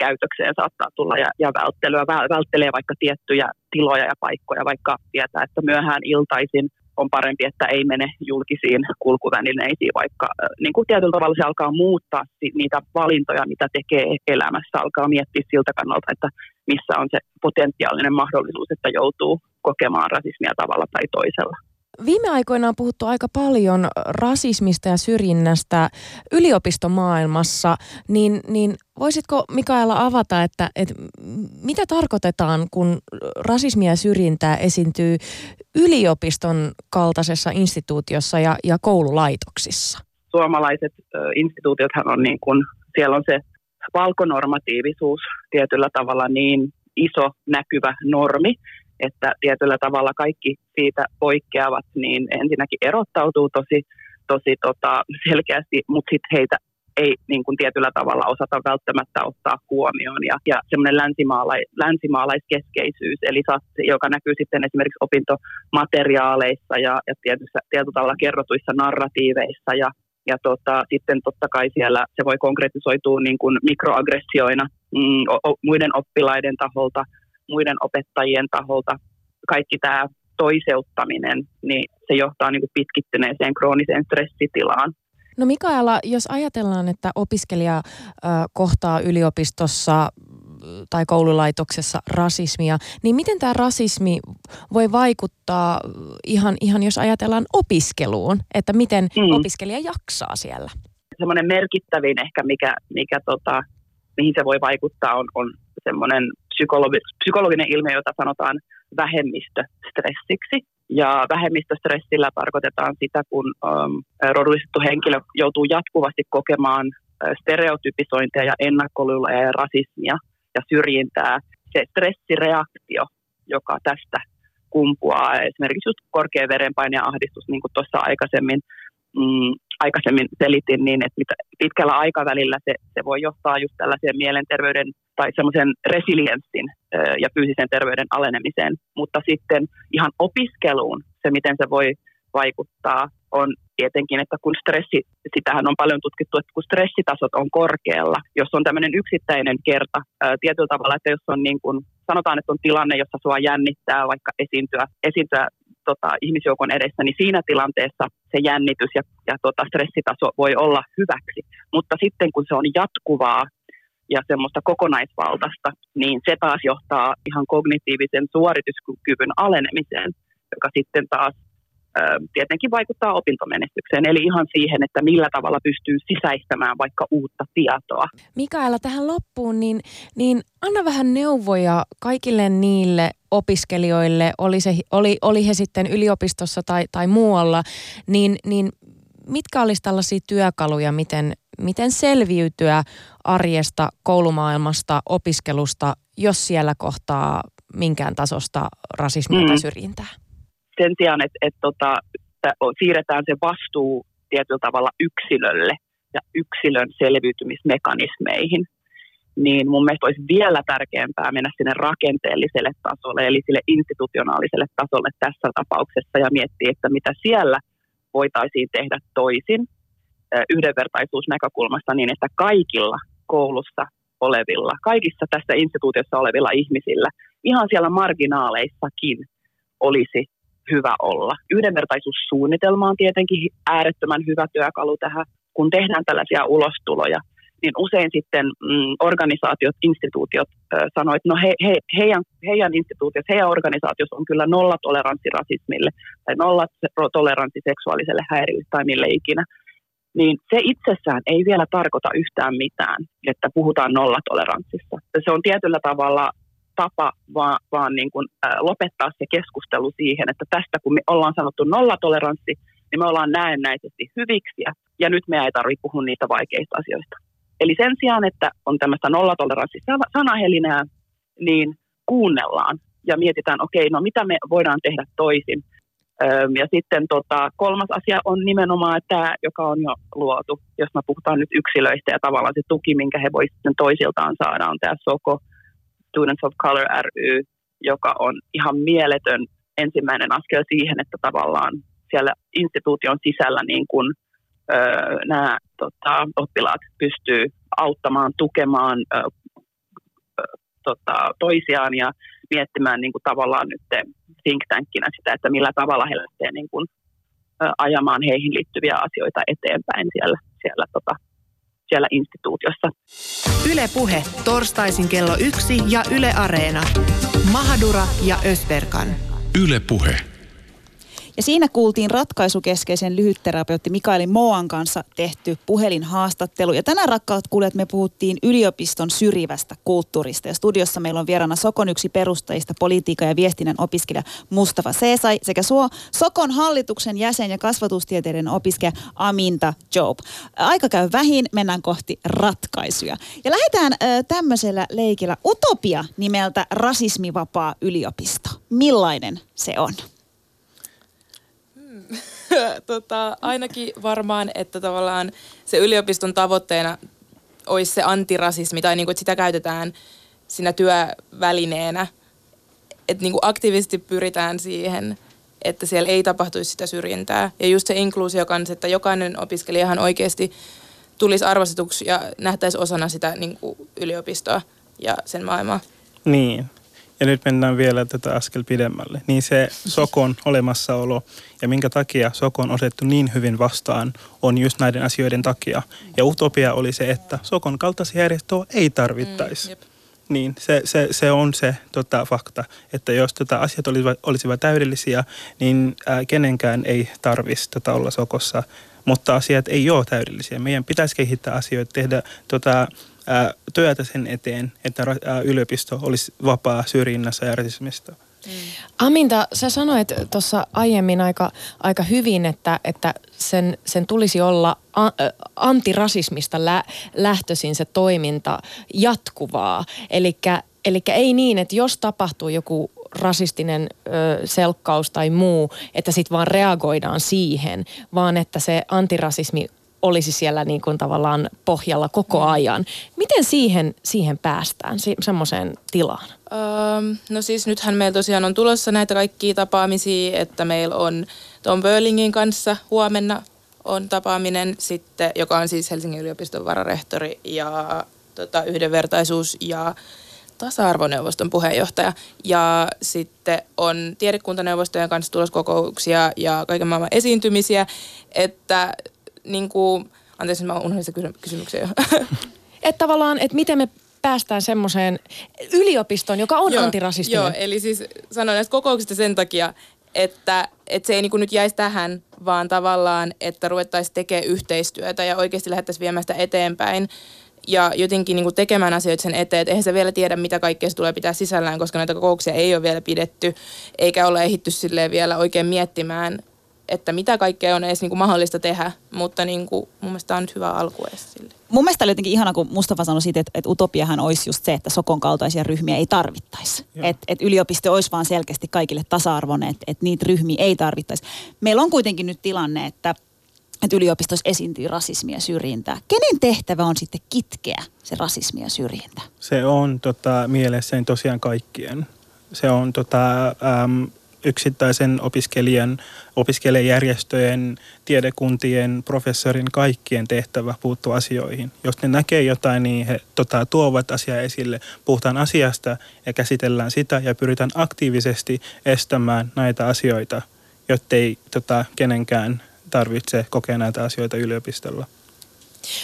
G: käytökseen saattaa tulla ja, ja välttelyä, välttelee vaikka tiettyjä tiloja ja paikkoja, vaikka tietää, että myöhään iltaisin on parempi, että ei mene julkisiin kulkuvälineisiin, vaikka niin kuin tietyllä tavalla se alkaa muuttaa niitä valintoja, mitä tekee elämässä, alkaa miettiä siltä kannalta, että missä on se potentiaalinen mahdollisuus, että joutuu kokemaan rasismia tavalla tai toisella.
B: Viime aikoina on puhuttu aika paljon rasismista ja syrjinnästä yliopistomaailmassa, niin, niin voisitko Mikaela avata, että, että mitä tarkoitetaan, kun rasismia ja syrjintää esiintyy yliopiston kaltaisessa instituutiossa ja, ja koululaitoksissa?
G: Suomalaiset instituutiothan on niin kuin, siellä on se valkonormatiivisuus tietyllä tavalla niin iso näkyvä normi, että tietyllä tavalla kaikki siitä poikkeavat, niin ensinnäkin erottautuu tosi, tosi tota, selkeästi, mutta sitten heitä ei niin kuin tietyllä tavalla osata välttämättä ottaa huomioon. Ja, ja semmoinen länsimaala- länsimaalaiskeskeisyys, eli joka näkyy sitten esimerkiksi opintomateriaaleissa ja, ja tietyssä, tietyllä tavalla kerrotuissa narratiiveissa ja ja tota, sitten totta kai siellä se voi konkretisoitua niin kuin mikroaggressioina mm, o, muiden oppilaiden taholta, muiden opettajien taholta. Kaikki tämä toiseuttaminen, niin se johtaa niin kuin pitkittyneeseen krooniseen stressitilaan.
B: No Mikaela, jos ajatellaan, että opiskelija kohtaa yliopistossa tai koululaitoksessa rasismia, niin miten tämä rasismi voi vaikuttaa ihan, ihan jos ajatellaan opiskeluun, että miten mm. opiskelija jaksaa siellä?
G: Semmoinen merkittävin ehkä, mikä, mikä tota, mihin se voi vaikuttaa, on, on semmoinen psykologi, psykologinen ilmiö, jota sanotaan vähemmistöstressiksi. Ja vähemmistöstressillä tarkoitetaan sitä, kun um, rodullistettu henkilö joutuu jatkuvasti kokemaan stereotypisointia ja ennakkoluuloja ja rasismia ja syrjintää. Se stressireaktio, joka tästä kumpuaa, esimerkiksi just korkea verenpaine ja ahdistus, niin kuin tuossa aikaisemmin, mm, aikaisemmin selitin, niin että pitkällä aikavälillä se, se voi johtaa just tällaiseen mielenterveyden tai semmoisen resilienssin ja fyysisen terveyden alenemiseen. Mutta sitten ihan opiskeluun se, miten se voi vaikuttaa, on tietenkin, että kun stressi, sitähän on paljon tutkittu, että kun stressitasot on korkealla, jos on tämmöinen yksittäinen kerta tietyllä tavalla, että jos on niin kuin, sanotaan, että on tilanne, jossa sua jännittää vaikka esiintyä, esiintyä tota, ihmisjoukon edessä, niin siinä tilanteessa se jännitys ja, ja tota, stressitaso voi olla hyväksi. Mutta sitten kun se on jatkuvaa ja semmoista kokonaisvaltaista, niin se taas johtaa ihan kognitiivisen suorituskyvyn alenemiseen, joka sitten taas tietenkin vaikuttaa opintomenestykseen, eli ihan siihen, että millä tavalla pystyy sisäistämään vaikka uutta tietoa.
B: Mikaela, tähän loppuun, niin, niin anna vähän neuvoja kaikille niille opiskelijoille, oli, se, oli, oli he sitten yliopistossa tai, tai muualla, niin, niin mitkä olisi tällaisia työkaluja, miten, miten selviytyä arjesta, koulumaailmasta, opiskelusta, jos siellä kohtaa minkään tasosta rasismia mm. tai syrjintää?
G: sen sijaan, että, että, tota, että siirretään se vastuu tietyllä tavalla yksilölle ja yksilön selviytymismekanismeihin, niin mun mielestä olisi vielä tärkeämpää mennä sinne rakenteelliselle tasolle, eli sille institutionaaliselle tasolle tässä tapauksessa ja miettiä, että mitä siellä voitaisiin tehdä toisin yhdenvertaisuusnäkökulmasta niin, että kaikilla koulussa olevilla, kaikissa tässä instituutiossa olevilla ihmisillä, ihan siellä marginaaleissakin olisi hyvä olla. Yhdenvertaisuussuunnitelma on tietenkin äärettömän hyvä työkalu tähän, kun tehdään tällaisia ulostuloja, niin usein sitten mm, organisaatiot, instituutiot sanoivat, että no he, he, heidän, heidän instituutiot, heidän organisaatiossa on kyllä nollatoleranssi rasismille tai nollatoleranssi seksuaaliselle häiriölle tai mille ikinä. Niin se itsessään ei vielä tarkoita yhtään mitään, että puhutaan nollatoleranssista. Se on tietyllä tavalla tapa vaan, vaan niin kuin, äh, lopettaa se keskustelu siihen, että tästä kun me ollaan sanottu nollatoleranssi, niin me ollaan näennäisesti hyviksiä, ja nyt me ei tarvitse puhua niistä vaikeista asioista. Eli sen sijaan, että on tämmöistä nollatoleranssi-sanahelinää, niin kuunnellaan ja mietitään, okei, no mitä me voidaan tehdä toisin. Ja sitten tota, kolmas asia on nimenomaan tämä, joka on jo luotu, jos me puhutaan nyt yksilöistä ja tavallaan se tuki, minkä he voisivat sitten toisiltaan saada, on tämä SOKO, Students of Color ry, joka on ihan mieletön ensimmäinen askel siihen, että tavallaan siellä instituution sisällä niin kuin nämä tota, oppilaat pystyy auttamaan, tukemaan ö, ö, tota, toisiaan ja miettimään niin kuin tavallaan nyt think tankina sitä, että millä tavalla he lähtee niin kuin, ö, ajamaan heihin liittyviä asioita eteenpäin siellä, siellä, tota, siellä instituutiossa.
E: Yle Puhe, torstaisin kello yksi ja Yle Areena. Mahadura ja Ösberkan.
H: Yle Puhe.
A: Ja siinä kuultiin ratkaisukeskeisen lyhytterapeutti Mikaeli Moan kanssa tehty puhelinhaastattelu. Ja tänään rakkaat kuulijat me puhuttiin yliopiston syrjivästä kulttuurista. Ja studiossa meillä on vieraana Sokon yksi perustajista, politiikan ja viestinnän opiskelija Mustafa Seesai sekä Suo, Sokon hallituksen jäsen ja kasvatustieteiden opiskelija Aminta Job. Aika käy vähin, mennään kohti ratkaisuja. Ja lähdetään äh, tämmöisellä leikillä Utopia nimeltä rasismivapaa yliopisto. Millainen se on?
D: tota, ainakin varmaan, että tavallaan se yliopiston tavoitteena olisi se antirasismi tai niinku, että sitä käytetään siinä työvälineenä. Että niinku aktiivisesti pyritään siihen, että siellä ei tapahtuisi sitä syrjintää. Ja just se inkluusio kanssa, että jokainen opiskelijahan oikeasti tulisi arvostetuksi ja nähtäisi osana sitä niinku, yliopistoa ja sen maailmaa.
C: Niin, ja nyt mennään vielä tätä askel pidemmälle. Niin se Sokon olemassaolo ja minkä takia Sokon on osettu niin hyvin vastaan on just näiden asioiden takia. Ja utopia oli se, että Sokon kaltaisia järjestöä ei tarvittaisi. Mm, niin, se, se, se on se tota, fakta, että jos tota, asiat olisivat, olisivat täydellisiä, niin ää, kenenkään ei tarvitsisi tota, olla sokossa. Mutta asiat ei ole täydellisiä. Meidän pitäisi kehittää asioita, tehdä tota, työtä sen eteen, että yliopisto olisi vapaa syrjinnässä ja rasismista.
B: Mm. Aminta, sä sanoit tuossa aiemmin aika, aika hyvin, että, että sen, sen tulisi olla a, antirasismista lä, lähtöisin se toiminta jatkuvaa. Eli ei niin, että jos tapahtuu joku rasistinen ö, selkkaus tai muu, että sitten vaan reagoidaan siihen, vaan että se antirasismi olisi siellä niin kuin tavallaan pohjalla koko mm. ajan. Miten siihen, siihen päästään, si- semmoiseen tilaan?
D: Öö, no siis nythän meillä tosiaan on tulossa näitä kaikkia tapaamisia, että meillä on Tom Börlingin kanssa huomenna on tapaaminen sitten, joka on siis Helsingin yliopiston vararehtori ja tota, yhdenvertaisuus ja tasa-arvoneuvoston puheenjohtaja. Ja sitten on tiedekuntaneuvostojen kanssa tuloskokouksia ja kaiken maailman esiintymisiä, että niin kuin, anteeksi, mä unohdin sitä kysymyksen jo.
B: että tavallaan, että miten me päästään semmoiseen yliopistoon, joka on joo, antirasistinen.
D: Joo, eli siis sanon näistä kokouksista sen takia, että, että se ei niin nyt jäisi tähän, vaan tavallaan, että ruvettaisiin tekemään yhteistyötä ja oikeasti lähdettäisiin viemään sitä eteenpäin ja jotenkin niin tekemään asioita sen eteen, että eihän se vielä tiedä, mitä kaikkea se tulee pitää sisällään, koska näitä kokouksia ei ole vielä pidetty, eikä ole ehitty vielä oikein miettimään, että mitä kaikkea on edes niin kuin mahdollista tehdä, mutta niin kuin, mun mielestä tämä on nyt hyvä alku edes sille.
A: Mun mielestä oli jotenkin ihana, kun Mustafa sanoi siitä, että, että utopiahan olisi just se, että Sokon kaltaisia ryhmiä ei tarvittaisi. Että et yliopisto olisi vaan selkeästi kaikille tasa-arvoinen, että et niitä ryhmiä ei tarvittaisi. Meillä on kuitenkin nyt tilanne, että että yliopistossa esiintyy rasismia ja syrjintää. Kenen tehtävä on sitten kitkeä se rasismi ja syrjintä?
C: Se on tota, mielessäni tosiaan kaikkien. Se on tota, äm, yksittäisen opiskelijan, opiskelijajärjestöjen, tiedekuntien, professorin, kaikkien tehtävä puuttua asioihin. Jos ne näkee jotain, niin he tota, tuovat asiaa esille. Puhutaan asiasta ja käsitellään sitä ja pyritään aktiivisesti estämään näitä asioita, jottei tota, kenenkään tarvitse kokea näitä asioita yliopistolla.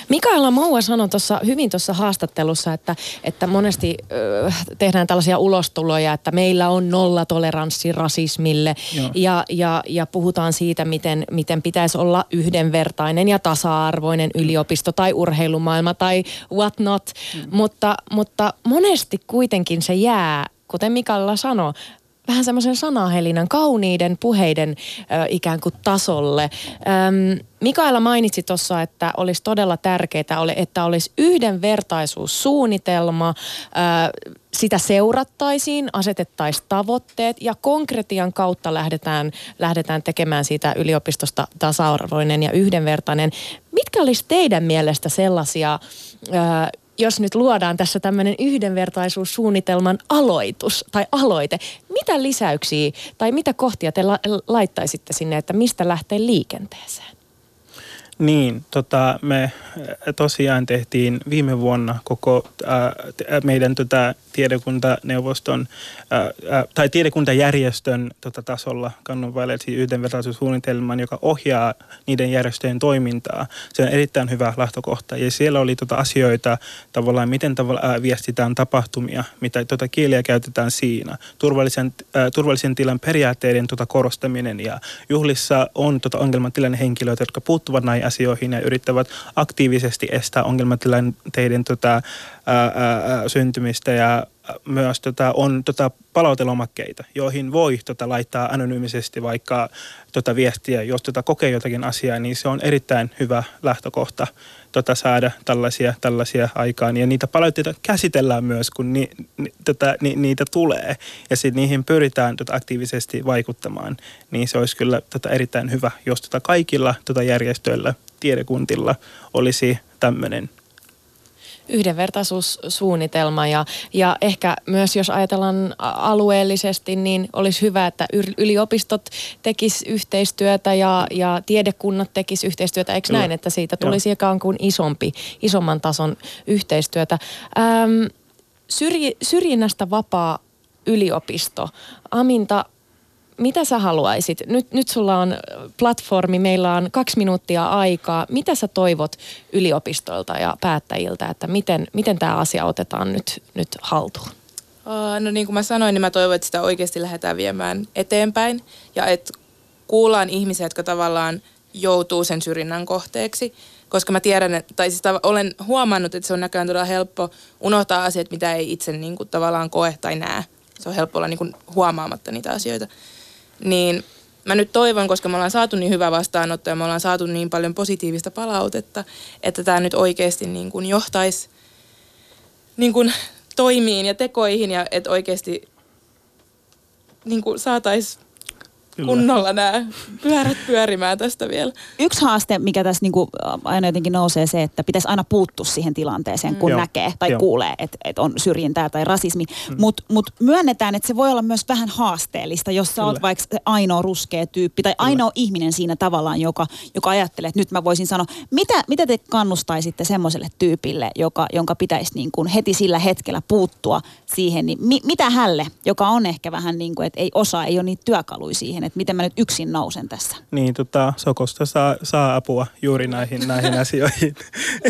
B: Mikaela Moua sanoi tuossa hyvin tuossa haastattelussa, että, että monesti ö, tehdään tällaisia ulostuloja, että meillä on nollatoleranssi rasismille ja, ja, ja puhutaan siitä, miten, miten pitäisi olla yhdenvertainen ja tasa-arvoinen yliopisto tai urheilumaailma tai what not. Mm. Mutta, mutta monesti kuitenkin se jää kuten Mikaela sanoi, vähän semmoisen sanahelinän, kauniiden puheiden ö, ikään kuin tasolle. Öm, Mikaela mainitsi tuossa, että olisi todella tärkeää, että olisi yhdenvertaisuussuunnitelma, ö, sitä seurattaisiin, asetettaisiin tavoitteet ja konkretian kautta lähdetään, lähdetään tekemään siitä yliopistosta tasa-arvoinen ja yhdenvertainen. Mitkä olisi teidän mielestä sellaisia ö, jos nyt luodaan tässä tämmöinen yhdenvertaisuussuunnitelman aloitus tai aloite, mitä lisäyksiä tai mitä kohtia te la- laittaisitte sinne, että mistä lähtee liikenteeseen?
C: Niin, tota, me tosiaan tehtiin viime vuonna koko ää, meidän tota, tiedekuntaneuvoston ää, tai tiedekuntajärjestön tota, tasolla Kannun Valetsi yhdenvertaisuussuunnitelman, joka ohjaa niiden järjestöjen toimintaa. Se on erittäin hyvä lähtökohta ja siellä oli tota, asioita tavallaan, miten tavallaan viestitään tapahtumia, mitä tota, kieliä käytetään siinä. Turvallisen, ää, turvallisen tilan periaatteiden tota, korostaminen ja juhlissa on tota, ongelmatilanne henkilöitä, jotka puuttuvat näihin asioihin ja yrittävät aktiivisesti estää ongelmatilanteiden tota, ää, ää, syntymistä ja myös tota, on tota, palautelomakkeita, joihin voi tota, laittaa anonyymisesti vaikka tota, viestiä, jos tota, kokee jotakin asiaa, niin se on erittäin hyvä lähtökohta tota, saada tällaisia, tällaisia aikaan. Ja niitä palautteita käsitellään myös, kun ni, ni, tota, ni, niitä tulee ja sitten niihin pyritään tota, aktiivisesti vaikuttamaan. Niin se olisi kyllä tota, erittäin hyvä, jos tota, kaikilla tota, järjestöillä, tiedekuntilla olisi tämmöinen
B: yhdenvertaisuussuunnitelma ja, ja ehkä myös jos ajatellaan alueellisesti, niin olisi hyvä, että yliopistot tekis yhteistyötä ja, ja tiedekunnat tekis yhteistyötä. Eikö näin, että siitä tulisi ikään kuin isompi, isomman tason yhteistyötä? Ähm, syrji, syrjinnästä vapaa yliopisto. Aminta, mitä sä haluaisit? Nyt, nyt sulla on platformi, meillä on kaksi minuuttia aikaa. Mitä sä toivot yliopistoilta ja päättäjiltä, että miten, miten tämä asia otetaan nyt, nyt haltuun?
D: No niin kuin mä sanoin, niin mä toivon, että sitä oikeasti lähdetään viemään eteenpäin ja että kuullaan ihmisiä, jotka tavallaan joutuu sen syrjinnän kohteeksi. Koska mä tiedän, että, tai siis olen huomannut, että se on näköjään todella helppo unohtaa asiat, mitä ei itse niin kuin tavallaan koe tai näe. Se on helppo olla niin kuin huomaamatta niitä asioita niin mä nyt toivon, koska me ollaan saatu niin hyvä vastaanotto ja me ollaan saatu niin paljon positiivista palautetta, että tämä nyt oikeasti niin kuin johtaisi niin kuin toimiin ja tekoihin ja että oikeasti niin kuin saataisiin Kyllä. kunnolla nämä pyörät pyörimään tästä vielä.
A: Yksi haaste, mikä tässä niinku aina jotenkin nousee se, että pitäisi aina puuttua siihen tilanteeseen, kun mm. näkee tai Joo. kuulee, että et on syrjintää tai rasismi. Mm. Mutta mut myönnetään, että se voi olla myös vähän haasteellista, jos sä Kyllä. oot vaikka ainoa ruskea tyyppi tai Kyllä. ainoa ihminen siinä tavallaan, joka, joka ajattelee, että nyt mä voisin sanoa. Mitä, mitä te kannustaisitte semmoiselle tyypille, joka, jonka pitäisi niin kuin heti sillä hetkellä puuttua siihen, niin mi, mitä hälle, joka on ehkä vähän niin kuin, että ei osaa, ei ole niitä työkaluja siihen, että miten mä nyt yksin nousen tässä.
C: Niin, tota, Sokosta saa, saa apua juuri näihin, näihin asioihin.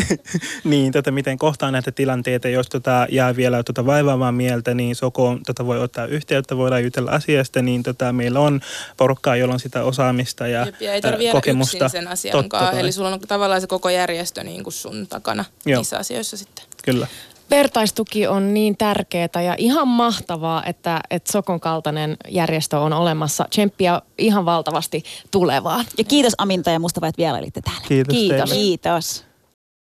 C: niin, tota, miten kohtaa näitä tilanteita, jos tota, jää vielä tota, vaivaamaan mieltä, niin Soko tota, voi ottaa yhteyttä, voidaan jutella asiasta, niin tota, meillä on porukkaa, jolla on sitä osaamista ja, Jep,
D: ja ei tarvitse kokemusta. yksin sen asian eli sulla on tavallaan se koko järjestö niin kuin sun takana Joo. niissä asioissa sitten.
C: Kyllä
B: vertaistuki on niin tärkeää ja ihan mahtavaa, että, että Sokon kaltainen järjestö on olemassa. Tsemppiä ihan valtavasti tulevaan.
A: Ja kiitos Aminta ja Mustafa, että vielä olitte täällä.
C: Kiitos.
A: Kiitos. Kiitos.